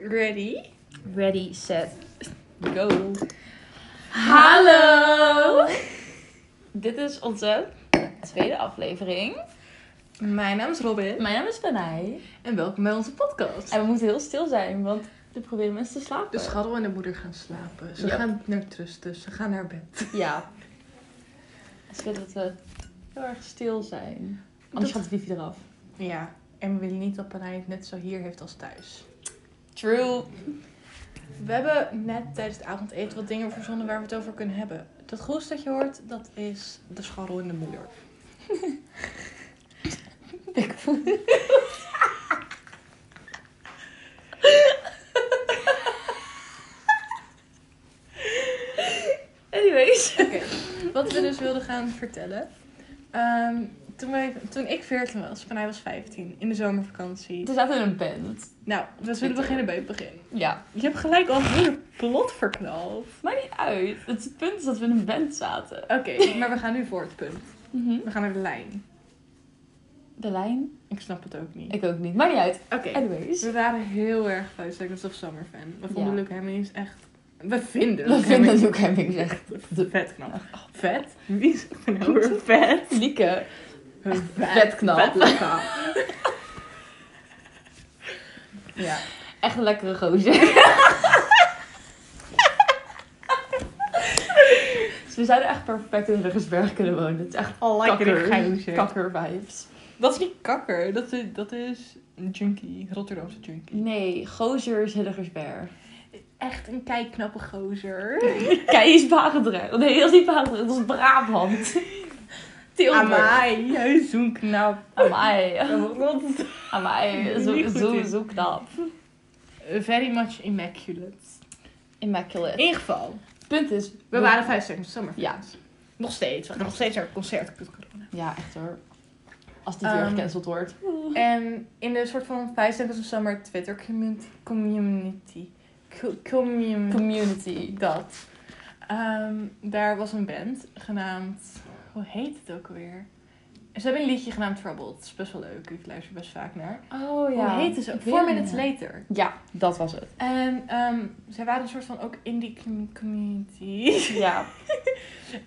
Ready? Ready, set, go. Hallo! Dit is onze tweede aflevering. Mijn naam is Robin Mijn naam is Benai. en welkom bij onze podcast. En we moeten heel stil zijn, want we proberen mensen te slapen. De scharrel en de moeder gaan slapen. Ze gaan naar rusten, ze gaan naar bed. Ja. Ze willen dat we heel erg stil zijn. Anders Dat- gaat de wifi eraf. Ja, en we willen niet dat Panay het net zo hier heeft als thuis. True. We hebben net tijdens het avondeten wat dingen verzonnen waar we het over kunnen hebben. Dat groes dat je hoort, dat is de scharrel en de moeder. Anyways. Oké, wat we dus wilden gaan vertellen. Ehm, toen, wij, toen ik 14 was, Panay was 15, in de zomervakantie. We zaten in een band. Nou, we zullen beginnen bij het begin. Ja. Je hebt gelijk al een plot verknald. Maakt niet uit. Het punt is dat we in een band zaten. Oké, maar we gaan nu voor het punt. Mhm. We gaan naar de lijn. De lijn? Ik snap het ook niet. Ik ook niet. Maakt niet uit. Oké, Anyways. we waren heel erg Five Seconds of Summer fan. We vonden Ja. Luke Hemmings echt... We vinden We Luke vinden Hemmings Luke Hemmings echt vet knap. Vet? Wie is nou weer vet? Lieke. Vet, Vet knap. Ja. Echt een lekkere gozer. dus we zouden echt perfect in Ruggersberg kunnen wonen. Het is echt Al lekker kakker, kakker vibes. Dat is niet kakker, dat is, dat is een junkie. Rotterdamse junkie. Nee, gozer is Hillegersberg. Echt een keiknappe gozer. Kei is Barendrecht. Nee, dat is niet Barendrecht, dat is Brabant. Tilburg. Amai, juist zo'n knap. Amai. Amai. Zo, zo, zo knap. Very much immaculate. Immaculate. In ieder geval, Punt is... we waren vijf seconds summer Ja. Nog steeds. We gaan nog steeds naar het concert. corona. Ja, echt hoor. Als die weer Ehm, gecanceld wordt. En in de soort van vijf seconds of summer Twitter community. Community. Co- community. Community. Dat. Ehm, daar was een band genaamd. Hoe heet het ook alweer? Ze hebben een liedje genaamd Trouble. Het is best wel leuk. Ik luister best vaak naar. Oh Hoe heette ze? Weet Four Minutes. Later. Ja, dat was het. En ehm, zij waren een soort van ook indie com- community. Ja.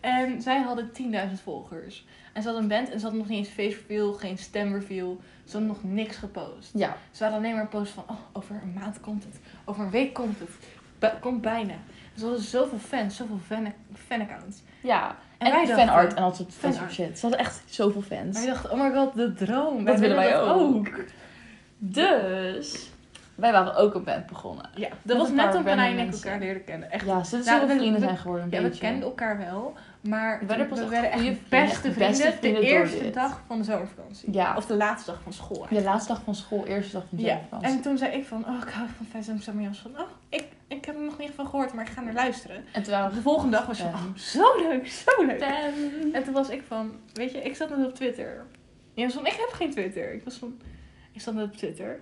En zij hadden 10.000 volgers. En ze hadden een band en ze hadden nog niet eens face reveal, geen stem reveal. Ze hadden nog niks gepost. Ja. Ze hadden alleen maar post van, oh, over een maand komt het. Over een week komt het. Komt bijna. Ze hadden zoveel fans, zoveel fan- fanaccounts. Ja. En En, fanart en al soort shit. Ze hadden echt zoveel fans. Wij dachten, oh my god, de droom. Dat willen wij ook. Dus, wij waren ook een band begonnen. Ja, dat was net toen Panay en ik elkaar leerden kennen. Echt. Ja, ze Nou, we- vrienden we- zijn geworden Ja, we kenden elkaar wel. Maar We werden pas echt werden vrienden, beste echt vrienden, beste vrienden de eerste dag van de zomervakantie. Ja. Of de laatste dag van school. De laatste dag van school, eerste dag van de Ja, zomervakantie. en toen zei ik van, oh, ik hou van Summer Jams. Van, oh, ik, ik heb er nog niet van gehoord, maar ik ga naar luisteren. En toen waren De volgende dag was je oh, zo leuk, zo leuk. En toen was ik van, weet je, ik zat net op Twitter. Je was van, ik heb geen Twitter. Ik was van, ik zat net op Twitter.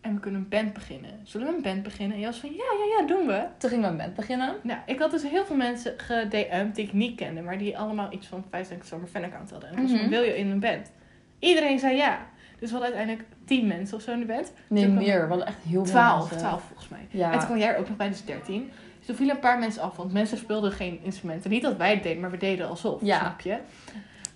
En we kunnen een band beginnen. Zullen we een band beginnen? En je was van, ja, ja, ja, doen we. Toen gingen we een band beginnen. Nou, ik had dus heel veel mensen gedM'd die ik niet kende, maar die allemaal iets van 5 Cent Summer fanaccount hadden. En ik was van, Mhm. wil je in een band? Iedereen zei ja. Dus we hadden uiteindelijk 10 mensen of zo in de band. Nee, Toen meer. We hadden echt heel veel 12, mensen. 12 volgens mij. Ja. En toen kwam jij er ook nog bij, dus 13. Dus toen vielen een paar mensen af, want mensen speelden geen instrumenten. Niet dat wij het deden, maar we deden alsof, Ja. snap je?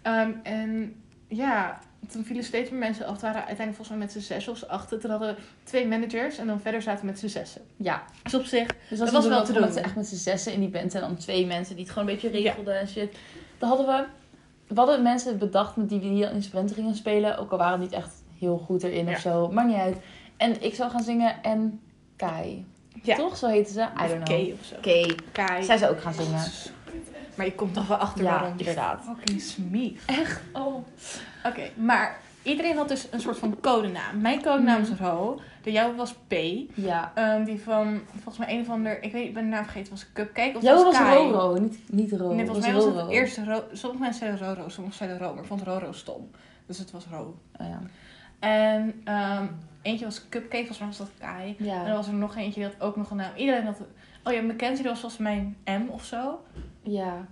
Ehm, en ja, toen vielen steeds meer mensen af. Het waren uiteindelijk volgens mij met z'n zes of z'n achten. Toen hadden we twee managers en dan verder zaten we met z'n zessen. Ja. Dus op zich, Dus Dat dat was wel te doen. Z'n- echt met z'n zessen in die band en dan twee mensen die het gewoon een beetje regelden en shit. Dan hadden we, we hadden mensen bedacht met die we hier instrumenten gingen spelen. Ook al waren we niet echt heel goed erin Ja. of zo. Maakt niet uit. En ik zou gaan zingen en Kai. Ja. Toch? Zo heette ze? I don't know. Kay of zo. Kay. Kai. Zij zou ook gaan zingen. Maar je komt toch wel achter Ja, waarom. inderdaad. Fucking smieg. Echt? Oh. Oké, maar iedereen had dus een soort van codenaam. Mijn codenaam Mhm. was Ro. De jouwe was P. Ja. Ehm, die van, volgens mij een of ander, ik weet ik ben de naam vergeten, was Cupcake of Jouw was? Roro, niet, niet Ro. Nee, volgens mij was het eerste Ro. Sommige mensen zeiden Roro, sommige zeiden Ro, maar ik vond Roro stom. Dus het was Ro. Oh, ja. En ehm, eentje was Cupcake, volgens mij was dat Kai. En dan Ja. was er nog eentje, die had ook nog een naam. Iedereen had... Oh ja, Mackenzie, was volgens mij een M of zo. ja.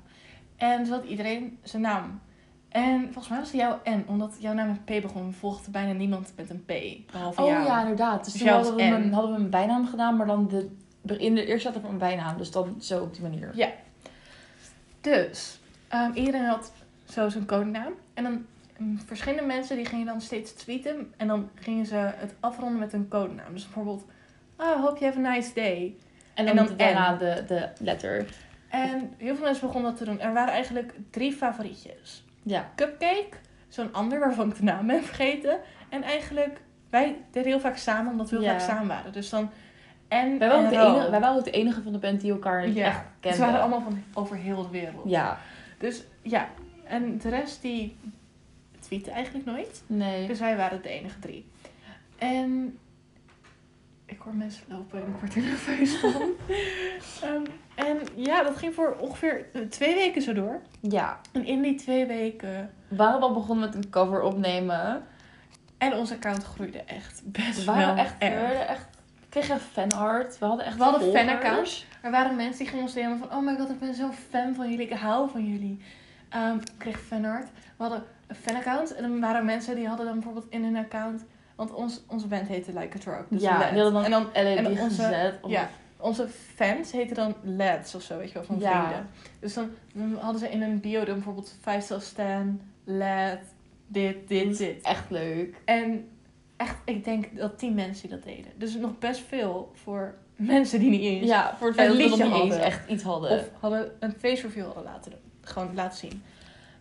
En zo had iedereen zijn naam. En volgens mij was het jouw N, omdat jouw naam met P begon, volgde bijna niemand met een P. Behalve Oh jou. ja, inderdaad. Dus Dus toen hadden we, was mijn, N. hadden we mijn bijnaam gedaan, maar dan de, in de eerste zat er een bijnaam. Dus dan zo op die manier. Ja. Dus, ehm, iedereen had zo zijn codenaam. En dan mm, verschillende mensen die gingen dan steeds tweeten. En dan gingen ze het afronden met een codenaam. Dus bijvoorbeeld, oh, hope you have a nice day. En En dan, dan daarna de, de letter. En heel veel mensen begonnen dat te doen. Er waren eigenlijk drie favorietjes. Ja. Cupcake, zo'n ander waarvan ik de naam ben vergeten. En eigenlijk, wij deden heel vaak samen, omdat we heel Ja. vaak samen waren. Dus dan, en, Wij waren, en de enige, wij waren ook de enige van de band die elkaar Ja. echt Ze kenden. waren allemaal van over heel de wereld. Ja. Dus ja, en de rest die tweette eigenlijk nooit. Nee. Dus wij waren de enige drie. En ik hoor mensen lopen en ik word er nerveus van. Ehm, en ja, dat ging voor ongeveer eh, twee weken zo door. Ja. En in die twee weken... We waren al begonnen met een cover opnemen. En onze account groeide echt best We waren wel echt, we erg. werden echt, we kregen fanart. We hadden echt We hadden fanaccounts. Er waren mensen die gingen ons delen van... Oh my god, ik ben zo fan van jullie. Ik hou van jullie. Ehm, ik kreeg fanart. We hadden een fanaccount. En dan waren mensen die hadden dan bijvoorbeeld in hun account... Want ons, onze band heette Like a Truck. Dus ja, hadden dan, en dan LED en onze- gezet. Of- ja. Onze fans heten dan LEDs of zo, weet je wel, van Ja. vrienden. Dus dan, dan hadden ze in een bio dan bijvoorbeeld 5 star stan, LED, dit, dit, dit. echt leuk. En echt, ik denk dat 10 mensen die dat deden. Dus nog best veel voor mensen die niet eens. Ja, voor het een liedje niet eens echt iets hadden. Of hadden een face reveal hadden laten. Gewoon laten zien.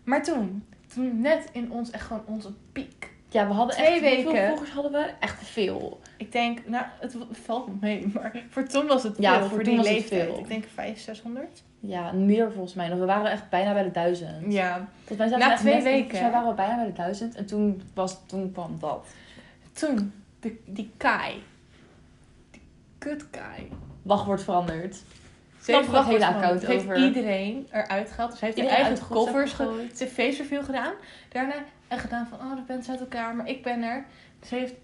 Maar toen, toen net in ons, echt gewoon onze piek. Ja, we hadden twee echt... Hoeveel weken. volgers hadden we? Echt veel. Ik denk, nou, het valt me mee, maar voor toen was het veel. Ja, voor, die leeftijd. veel. Ik denk 500, 600. Ja, meer volgens mij nog. We waren echt bijna bij de duizend. Ja. Volgens mij zijn Na we twee net- weken, Volgens waren we bijna bij de duizend. En toen, was, toen kwam dat. Toen, de, die Kai. Die kut Kai. Wachtwoord veranderd. Ze heeft het hele account over. heeft iedereen eruit gehaald. Dus ze heeft haar eigen covers ge-. Ze heeft face reveal gedaan. Daarna en gedaan van, oh, de is uit elkaar, maar ik ben er. Ze heeft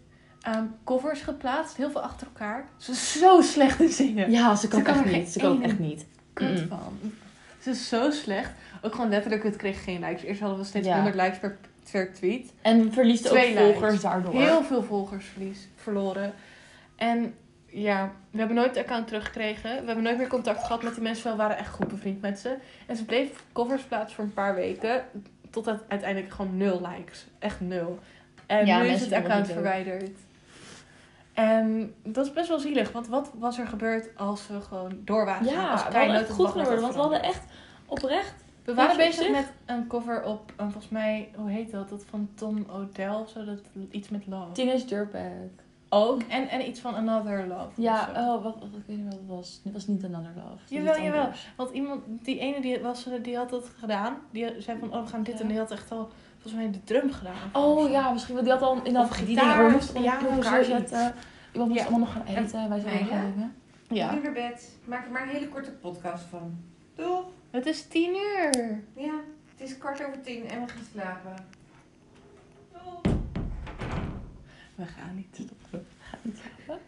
ehm, covers geplaatst, heel veel achter elkaar. Ze is zo slecht in zingen. Ja, ze kan, Ze kan echt niet. Ze kan het echt niet. Kut van. Ze is zo slecht. Ook gewoon letterlijk, het kreeg geen likes. Eerst hadden we steeds Ja. 100 likes per, per tweet. En verliest ook Twee volgers likes. daardoor. Heel veel volgers verlies, verloren. En ja, we hebben nooit de account teruggekregen. We hebben nooit meer contact gehad met die mensen. We waren echt goed bevriend met ze. En ze bleef covers plaatsen voor een paar weken. Tot het uiteindelijk gewoon nul likes. Echt nul. En Ja, nu is het account verwijderd. En dat is best wel zielig. Want wat was er gebeurd als we gewoon door waren? Ja, als we hadden het goed geworden. Want we had hadden echt oprecht... we waren bezig zich- met een cover op, een, volgens mij, hoe heet dat? Dat van Tom Odell of zo, dat iets met love. Teenage Dirtbag. Ook. En, en iets van Another Love. Ja, oh, wat, wat, ik weet niet wat het was. Het was niet Another Love. Jawel, jawel. Want iemand, die ene die, was, die had dat gedaan. Die zei van, oh, we gaan dit Ja. en die had echt al, volgens mij, de drum gedaan. Oh ja, misschien. Want die had al in dat gitaar, dingen. We moesten ja, elkaar zetten. Iemand moest Ja. allemaal nog gaan editen. Wij zouden Nee, gaan ja. dingen. Ja. Ik naar bed. Maak er maar een hele korte podcast van. Doeg! Het is tien uur. Ja, het is kwart over tien en we gaan slapen. Doeg! We gaan niet stoppen. Ga niet slapen.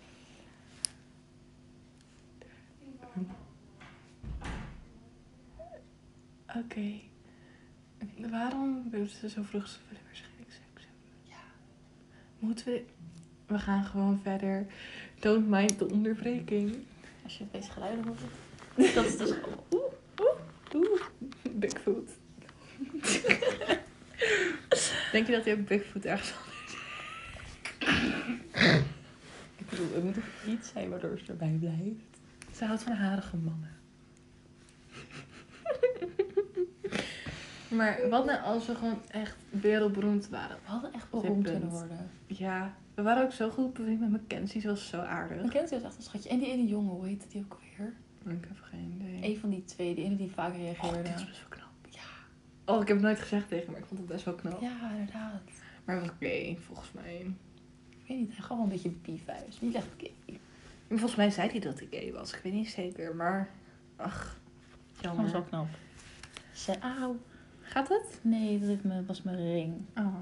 Oké. Waarom willen ze zo vroeg ze willen waarschijnlijk seks hebben? Ja. Moeten we... We gaan gewoon verder. Don't mind de onderbreking. Als je deze geluiden hoort. Dat is dus gewoon... Oeh, Bigfoot. Denk je dat ook Bigfoot ergens van Ik bedoel, er moet toch iets zijn waardoor ze erbij blijft. Ze houdt van harige mannen. maar wat nou als we gewoon echt wereldberoemd waren? We hadden echt beroemd kunnen worden. Ja, we waren ook zo goed bevriend met Mackenzie. Ze was zo aardig. Kent was echt een schatje. En die ene jongen, hoe heette die ook alweer? Ik heb geen idee. Een van die twee, die ene die vaak Oh, reageerde. dit is best wel knap. Ja. Oh, ik heb het nooit gezegd tegen hem, maar ik vond het best wel knap. Ja, inderdaad. Maar het was gay, volgens mij. Ik weet niet, hij gaf wel een beetje B-vibes. Niet echt gay. Volgens mij zei hij dat hij gay was. Ik weet niet zeker, maar... Ach, Dat jammer. was wel knap. Ze, auw. Gaat het? Nee, dat was mijn ring. Oh.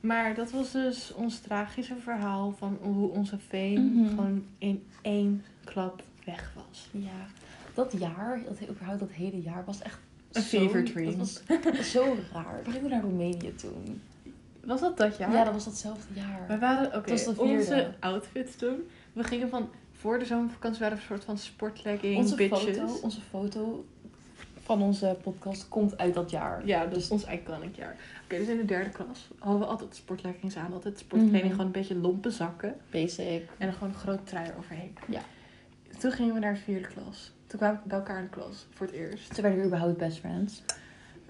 Maar dat was dus ons tragische verhaal van hoe onze fame Mhm. gewoon in één klap weg was. Ja, dat jaar, dat, überhaupt dat hele jaar, was echt Een zo- fever dream. Dat was, dat was zo raar. We gingen naar Roemenië toen. Was dat dat jaar? Ja, dat was datzelfde jaar. We waren, oké, vierde. onze outfits toen. We gingen van, voor de zomervakantie waren we een soort van sportlegging onze, bitches. foto, onze foto van onze podcast komt uit dat jaar. Ja, dus ons iconic jaar. Oké, dus in de derde klas hadden we altijd sportleggings aan. Altijd sportkleding, Mhm. gewoon een beetje lompe zakken. Basic. En dan gewoon een grote trui eroverheen. Ja. Toen gingen we naar de vierde klas. Toen kwamen we bij elkaar in de klas, voor het eerst. Toen werden we überhaupt best friends.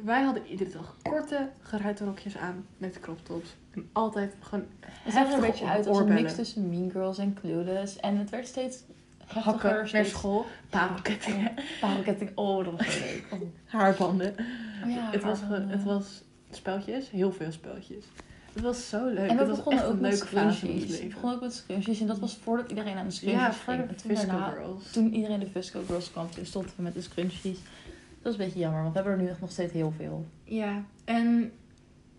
Wij hadden iedere dag korte, geruite rokjes aan met crop tops. En altijd gewoon Het zag er een beetje uit als een mix tussen Mean Girls en Clueless. En het werd steeds. Hakken naar school, parelkettingen, Parelketting. Oh, dat was leuk. Oh. haarbanden. Oh ja, het, was gewoon, het was speltjes, heel veel speltjes. Het was zo leuk. En we het begonnen ook met scrunchies. We begonnen ook met scrunchies. En dat was voordat iedereen aan de scrunchies Ja, ging. toen daarna- Girls. Toen iedereen de Fusco Girls kwam, toen stonden we met de scrunchies. Dat is een beetje jammer, want we hebben er nu echt nog steeds heel veel. Ja, en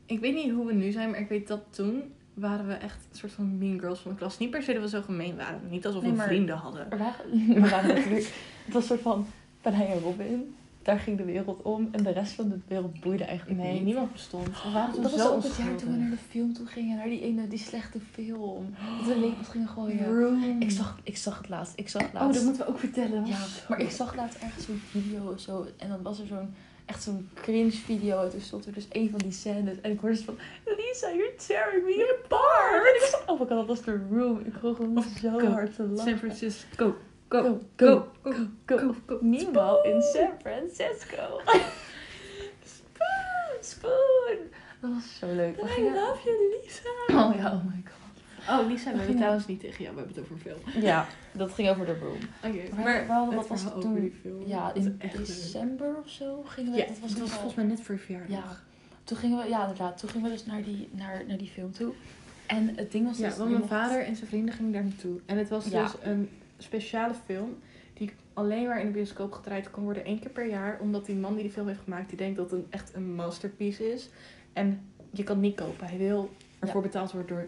ik weet niet hoe we nu zijn, maar ik weet dat toen waren we echt een soort van mean girls van de klas. Niet per se dat we zo gemeen waren. Niet alsof Nee, we vrienden hadden. Waren, we waren natuurlijk, het was een soort van Panay en Robin. Daar ging de wereld om en de rest van de wereld boeide eigenlijk Nee, niet. niemand bestond. We waren Dat was zo ook het jaar toen we naar de film toe gingen, naar die ene, die slechte film. Dat we lepels gingen gooien. Room. Ik zag, ik zag het laatst, ik zag het Oh, laatst. dat moeten we ook vertellen. Ja, maar ik zag laatst ergens zo'n video of zo. En dan was er zo'n, echt zo'n cringe video. En toen stond er dus een van die scènes. En ik hoorde dus van, Lisa, you're tearing me apart. En ik was zo, oh my god, dat was de room. Ik begon gewoon zo hard te lachen. San Francisco. Go, Go, go, go, go, in San Francisco. Spoon, spoon. Dat was zo leuk. I love you, Lisa. Oh ja, oh my god. Oh, Lisa, we hebben trouwens niet tegen jou. We hebben het over film. Ja, dat ging over de room. Oké, Maar maar we wat was het toen? die film. Ja, Dat in leuk. december of zo gingen we. Ja, dat was, volgens mij net voor je verjaardag. Ja, toen gingen we, ja inderdaad, toen gingen we dus naar die, naar, naar die film toe. En het ding was Ja, dus... want mijn mocht- vader en zijn vrienden gingen daar naartoe. En het was Ja. dus een speciale film die alleen maar in de bioscoop gedraaid kon worden één keer per jaar. Omdat die man die die film heeft gemaakt, die denkt dat het echt een masterpiece is. En je kan het niet kopen. Hij wil ervoor betaald worden door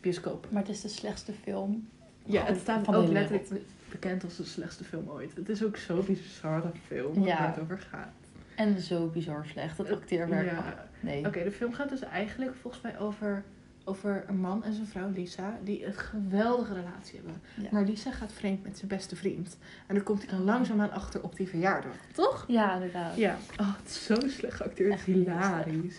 bioscoop. Maar het is de slechtste film. Ja, het staat de ook letterlijk bekend als de slechtste film ooit. Het is ook zo'n bizarre film Ja. waar het over gaat. En zo bizar slecht, het acteerwerk. Ja. Nee. Oké, de film gaat dus eigenlijk volgens mij over, over een man en zijn vrouw Lisa, die een geweldige relatie hebben. Ja. Maar Lisa gaat vreemd met zijn beste vriend. En dan komt hij dan langzaamaan achter op die verjaardag. Toch? Ja, inderdaad. Ja. Oh, het is zo slecht geacteerd. Hilarisch.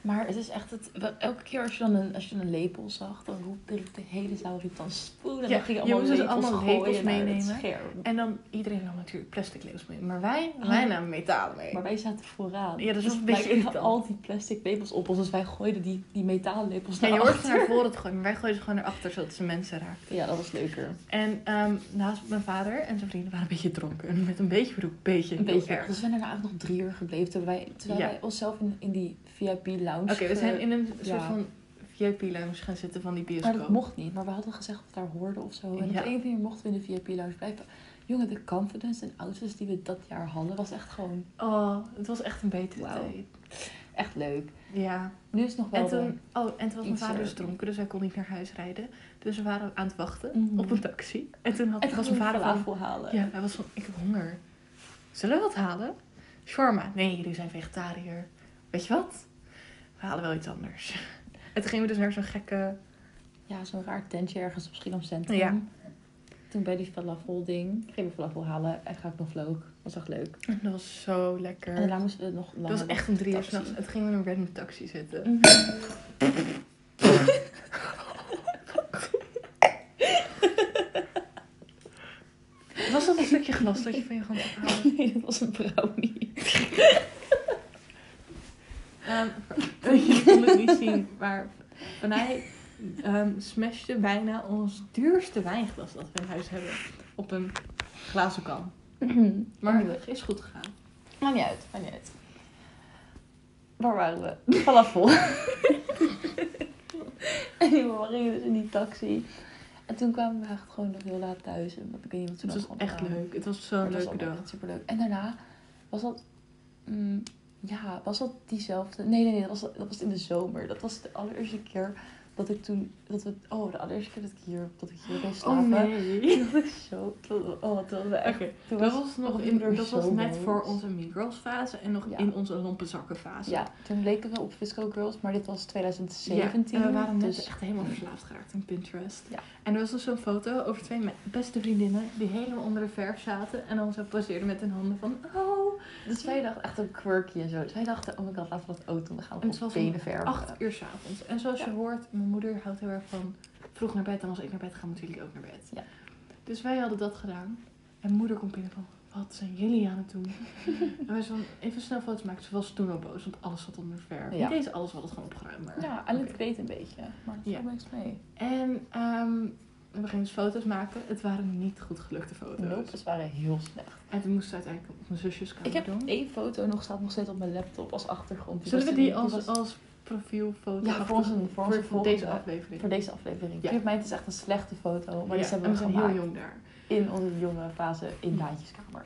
Maar het is echt het. Elke keer als je dan een, als je een lepel zag, dan roept de, de hele zaal riep dan spoen. En Ja, dan ging je allemaal dus lepels, allemaal lepels meenemen. En dan, iedereen nam natuurlijk plastic lepels mee. Maar wij, wij Oh. namen metalen mee. Maar wij zaten vooraan. Ja, dat is dus een beetje wij al die plastic lepels op ons. Dus wij gooiden die, die metalen lepels Ja, naar je hoort naar voren te gooien, maar wij gooiden ze gewoon naar achter, zodat ze mensen raakten. Ja, dat was leuker. En ehm, naast mijn vader en zijn vrienden waren een beetje dronken. Met een beetje broek, beetje, Een beetje. erg. Dus we zijn daarna eigenlijk nog drie uur gebleven. Terwijl wij, terwijl Ja. wij onszelf in, in die VIP-lounge... Oké, we zijn in een soort ja. van VIP-lounge gaan zitten van die bioscoop. Maar dat mocht niet. Maar we hadden gezegd dat we daar hoorden of zo. En op Ja. een of andere mochten we in de VIP-lounge blijven. Jongen, de confidence en outfits die we dat jaar hadden, was echt gewoon Oh, het was echt een betere tijd. echt leuk. Ja. Nu is het nog wel En toen, oh, en toen was mijn vader dus dronken, dus hij kon niet naar huis rijden. Dus we waren aan het wachten Mhm. op een taxi. En toen had, en was mijn vader van... halen. Ja, hij was van, ik heb honger. Zullen we wat halen? Shawarma. Nee, jullie zijn vegetariër. Weet je wat? We halen wel iets anders. En toen gingen we dus naar zo'n gekke... Ja, zo'n raar tentje ergens op Schiedam Centrum. Ja. Toen bij die falafel ding gingen we falafel halen en ga ik nog vloog. Was echt leuk. Dat was zo lekker. En daarna moesten we nog dat was echt om drie uur s'nachts. Toen gingen we in een random taxi zitten. Mhm. Was dat een stukje glas dat je van je hand? Nee, dat was een brownie. Ehm, je kon het niet zien, maar Vanij ehm smashte bijna ons duurste wijnglas dat we in huis hebben op een glazen kan. Maar Anyway. het is goed gegaan. Maakt niet uit, maakt niet uit. Waar waren we? Falafel. en we gingen dus in die taxi. En toen kwamen we echt gewoon nog heel laat thuis. En ik weet niet wat Het was echt leuk. Het was Maar zo'n leuke dag. superleuk. En daarna was dat... mm, ja, was dat diezelfde... Nee, nee, nee. Dat was, dat was in de zomer. Dat was de allereerste keer dat dat ik toen, dat we, oh, de allereerste keer dat ik hier, dat ik hier bleef Oh slapen. nee. Toen dacht ik zo, oh, toen was echt, toen dat was nog in, dat was net voor onze Mean Girls fase en nog Ja. in onze lompenzakken fase. Ja, toen leken we op Visco Girls, maar dit was 2017. Ja, we waren net dus echt helemaal verslaafd geraakt aan Pinterest. Ja. En er was dus zo'n foto over twee beste vriendinnen die helemaal onder de verf zaten en dan zo poseerden met hun handen van oh. Dus wij dachten echt een quirky en zo. Dus wij dachten, oh my god, laten we dat auto, we gaan op het benen verven. Acht uur s'avonds. En zoals je hoort, mijn moeder houdt heel erg van vroeg naar bed en als ik naar bed ga moeten jullie ook naar bed. Ja. Dus wij hadden dat gedaan. En moeder komt binnen van, wat zijn jullie aan het doen? en wij zo even snel foto's maken. Ze was toen al boos, want alles zat onder de verf. Ja. Niet alles, we hadden het gewoon opgeruimd. Maar... Ja, en het weet een beetje, maar het Ja. niks mee. En we gingen dus foto's maken. Het waren niet goed gelukte foto's. Nope, het waren heel slecht. En toen moesten we uiteindelijk op mijn zusjes kamer Ik heb doen. één foto nog, staat nog steeds op mijn laptop als achtergrond. Zullen we die als, was- als profielfoto Ja, voor onze, voor onze voor deze aflevering? voor deze aflevering. Ja. Ja. mij het is echt een slechte foto, maar ja, die hebben en we we zijn heel jong daar. in onze jonge fase in Daantjeskamer.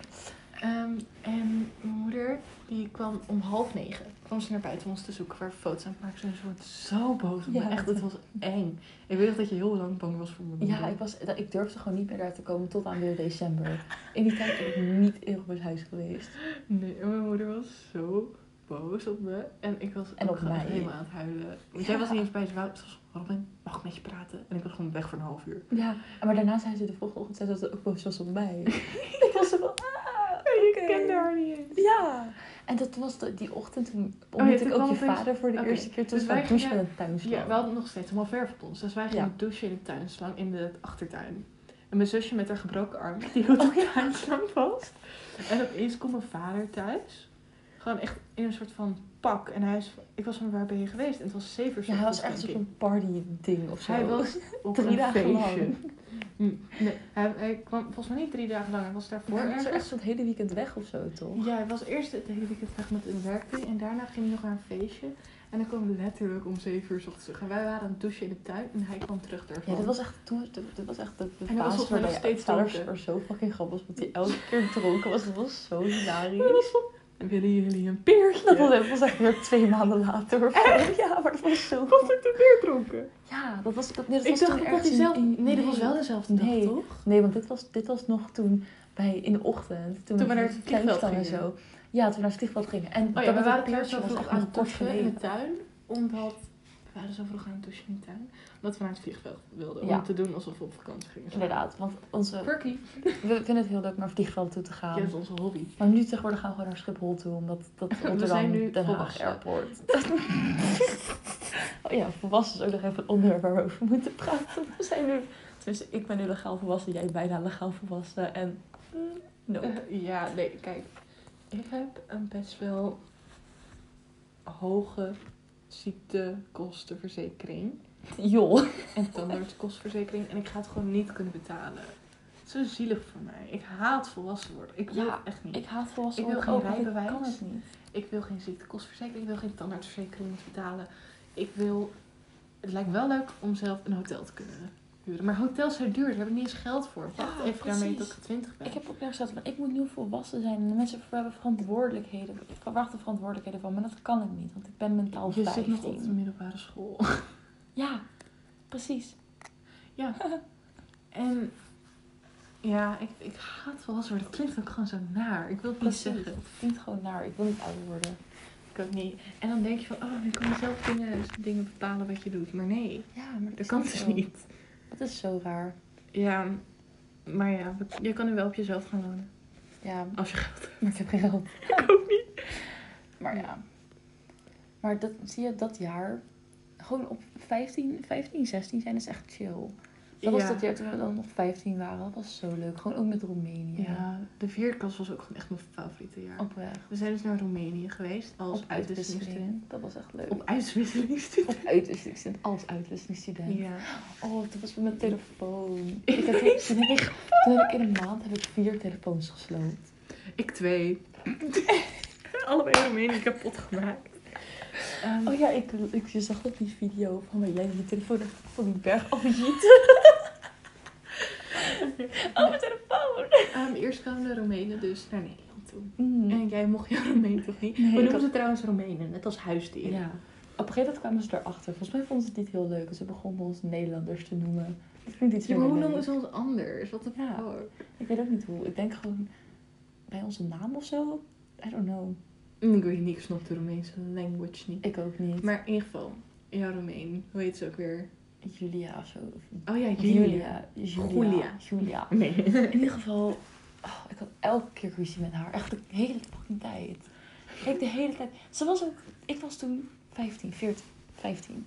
Ehm, en mijn moeder, die kwam om half negen. Kwam ze naar buiten om ons te zoeken waar we foto's aan maken. Ze wordt zo boos op me. Echt, het was eng. Ik weet nog dat je heel lang bang was voor mijn moeder. Ja, ik, was, ik durfde gewoon niet meer daar te komen tot aan weer december. In die tijd ben ik niet in het huis geweest. Nee, en mijn moeder was zo boos op me. En ik was En ook op mij. helemaal aan het huilen. Want jij was niet eens bij ze. was Robin, mag ik met je praten? En ik was gewoon weg voor een half uur. Ja, maar daarna zei ze de volgende ochtend dat ze ook boos was op mij. ik was zo van, ah, Niet eens. Ja. En dat was de- die ochtend toen ja, ontmoette ik ook je vader voor de eerste keer. Toen dus wij douchen met een tuinslang. Ja, we hadden nog steeds allemaal verf op ons. Dus wij gingen douchen in de tuinslang in de achtertuin. En mijn zusje met haar gebroken arm, die hield de tuinslang vast. En opeens komt mijn vader thuis. Gewoon echt in een soort van pak. En hij is, ik was van waar ben je geweest? En het was zeven uur Ja, hij was echt denk zo'n party ding of zo. Hij was op Drie een dagen feestje. lang. Hm, Nee, hij, hij kwam volgens mij niet drie dagen lang. Hij was daarvoor Maar hij was echt zo'n hele weekend weg of zo, toch? Ja, hij was eerst het hele weekend weg met een werkding. En daarna ging hij nog naar een feestje. En dan kwam letterlijk om zeven uur 's ochtends terug. En wij waren aan het douchen in de tuin. En hij kwam terug daarvan. Ja, dit was echt, toen, dit was echt de, de En hij was waar nog steeds dronken. er zo fucking grappig was. Want hij elke keer dronken was. Dat was zo hilarisch. Willen jullie een peertje? Dat was, dat was echt weer twee maanden later of. Ja, maar dat was zo Was ik te peer dronken? Ja, dat was, dat, nee, dat Ik was dacht toen ergens zelf... Nee, dat was wel dezelfde dag, Nee. toch? Nee, want dit was, dit was nog toen bij, in de ochtend. Toen, Toen we naar het vliegveld en gingen. zo. Ja, toen we naar het vliegveld gingen. En Oh ja, we waren het peertje zo was echt nog kort in de tuin. Omdat... We waren zo vroeg aan het douchen in de tuin. Omdat we naar het vliegveld wilden. Ja. Om te doen alsof we op vakantie gingen. Inderdaad, want onze, Quirky. we vinden het heel leuk naar vliegvelden toe te gaan. Ja, dat is onze hobby. Maar nu tegenwoordig gaan we gewoon naar Schiphol toe, omdat dat Rotterdam, zijn nu Den Haag volwassen. Airport. oh ja, volwassen is ook nog even een onderwerp waar we over moeten praten. We zijn nu, tenminste ik ben nu legaal volwassen, jij bijna legaal volwassen en mm, no. Eh, ja, nee, kijk. Ik heb een best wel hoge ziektekostenverzekering. Joh. En tandartskostverzekering. En ik ga het gewoon niet kunnen betalen. Het is zo zielig voor mij. Ik haat volwassen worden. Ik wil Ja, echt niet. Ik haat volwassen Ik wil worden geen want ik rijbewijs. kan het niet. Ik wil geen ziektekostenverzekering. Ik wil geen tandartsverzekering betalen. Ik wil... Het lijkt wel leuk om zelf een hotel te kunnen huren. Maar hotels zijn duur. Daar heb ik niet eens geld voor. Ja, Wacht even daarmee tot precies. ik 20 ben. Ik heb ook net gezegd, maar ik moet nu volwassen zijn en de mensen hebben verantwoordelijkheden. Ik verwacht er verantwoordelijkheden van, maar dat kan ik niet, want ik ben mentaal Je 15. zit nog op de middelbare school. Ja, precies. Ja. En ja, ik, ik haat volwassen worden. Het klinkt ook gewoon zo naar. Ik wil het niet Precies. zeggen. Het klinkt gewoon naar. Ik wil niet ouder worden. Ik ook niet. En dan denk je van, oh, nu kan je zelf dingen, dingen bepalen wat je doet. Maar nee, Ja, maar dat dat kan dus niet. Dat is zo raar. Ja, maar ja, je kan nu wel op jezelf gaan wonen. Ja, Als je geld hebt. maar ik heb geen geld. Ik ook niet. Maar ja. Maar dat, zie je, dat jaar, gewoon op 15, 15 16 zijn is echt chill. Dat was dat jaar toen we dan nog 15 waren. Dat was zo leuk. Gewoon ook met Roemenië. Ja, de vierde klas was ook gewoon echt mijn favoriete jaar. Oprecht. We zijn dus naar Roemenië geweest als Op uitwisselingsstudent. Dat was echt leuk. Op uitwisselingsstudent. Op uitwisseling. Als uitwisselingsstudent. Ja. Oh, toen was met mijn telefoon. Ik heb, toen, heb ik, toen heb ik in een maand heb ik vier telefoons gesloopt. Ik twee. Allebei Roemenië kapot gemaakt. Ehm, Oh ja, ik, ik je zag op die video van jij je telefoon van die berg afjiet. Oh, mijn telefoon! ehm, eerst kwamen de Roemenen dus naar Nederland toe. Mm. En jij mocht je Roemeen toch niet? Nee, We ik noemen had- ze trouwens Roemenen, net als huisdieren. Ja. Op een gegeven moment kwamen ze erachter. Volgens mij vonden ze het niet heel leuk. Ze begonnen ons Nederlanders te noemen. Dat klinkt iets Ja, maar hoe noemen ze ons anders? Wat de Ja. Ik weet ook niet hoe. Ik denk gewoon bij onze naam of zo. I don't know. Ik weet niet, ik snap de Roemeense language niet. Ik ook niet. Maar in ieder geval, jouw Roemeen, hoe heet ze ook weer? Julia of zo. Oh ja, Julia. Julia. Julia. Julia. Nee. In ieder geval, oh, ik had elke keer ruzie met haar. Echt de hele fucking tijd. Ik de hele tijd. Ze was ook, ik was toen 15, 14, 15.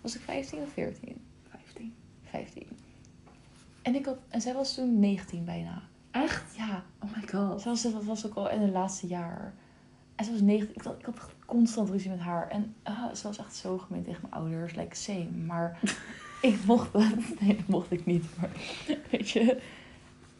Was ik 15 of 14? 15. 15. En, ik had, en zij was toen 19 bijna. Echt? Ja, Oh my god. ze was, dat was ook al in het laatste jaar. En ze was 19. Ik had, ik constant ruzie met haar. En ah, ze was echt zo gemeen tegen mijn ouders. Like, same. Maar ik mocht dat. Nee, dat mocht ik niet. Maar weet je.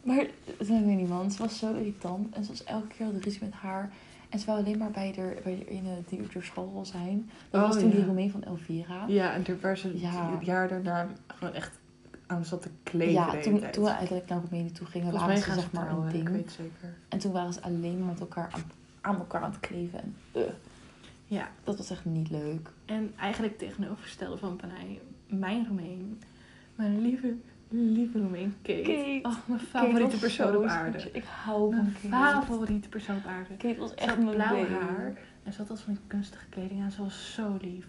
Maar dat weet niet, man. Ze was zo irritant. En ze was elke keer had ruzie met haar. En ze wou alleen maar bij de, bij de ene die op de school zijn. Dat Oh, was toen ja. die Roemeen van Elvira. Ja, en toen waar ze Ja. het jaar daarna gewoon echt aan zat te kleven. Ja, de toen, toen we uiteindelijk naar Roemenië toe gingen, Volgens waren ze zeg maar een ik ding. weet zeker. En toen waren ze alleen maar met elkaar aan, aan elkaar aan het kleven. En uh, Ja, dat was echt niet leuk. en eigenlijk tegenovergestelde van Panay, mijn Roemeen, mijn lieve, lieve Roemeen, Kate. Kate. Oh, mijn favoriete persoon op aarde. Ik hou van Mijn Kate. favoriete persoon op aarde. Kate was echt mijn blauw haar en ze had als van die kunstige kleding aan. Ze was zo lief.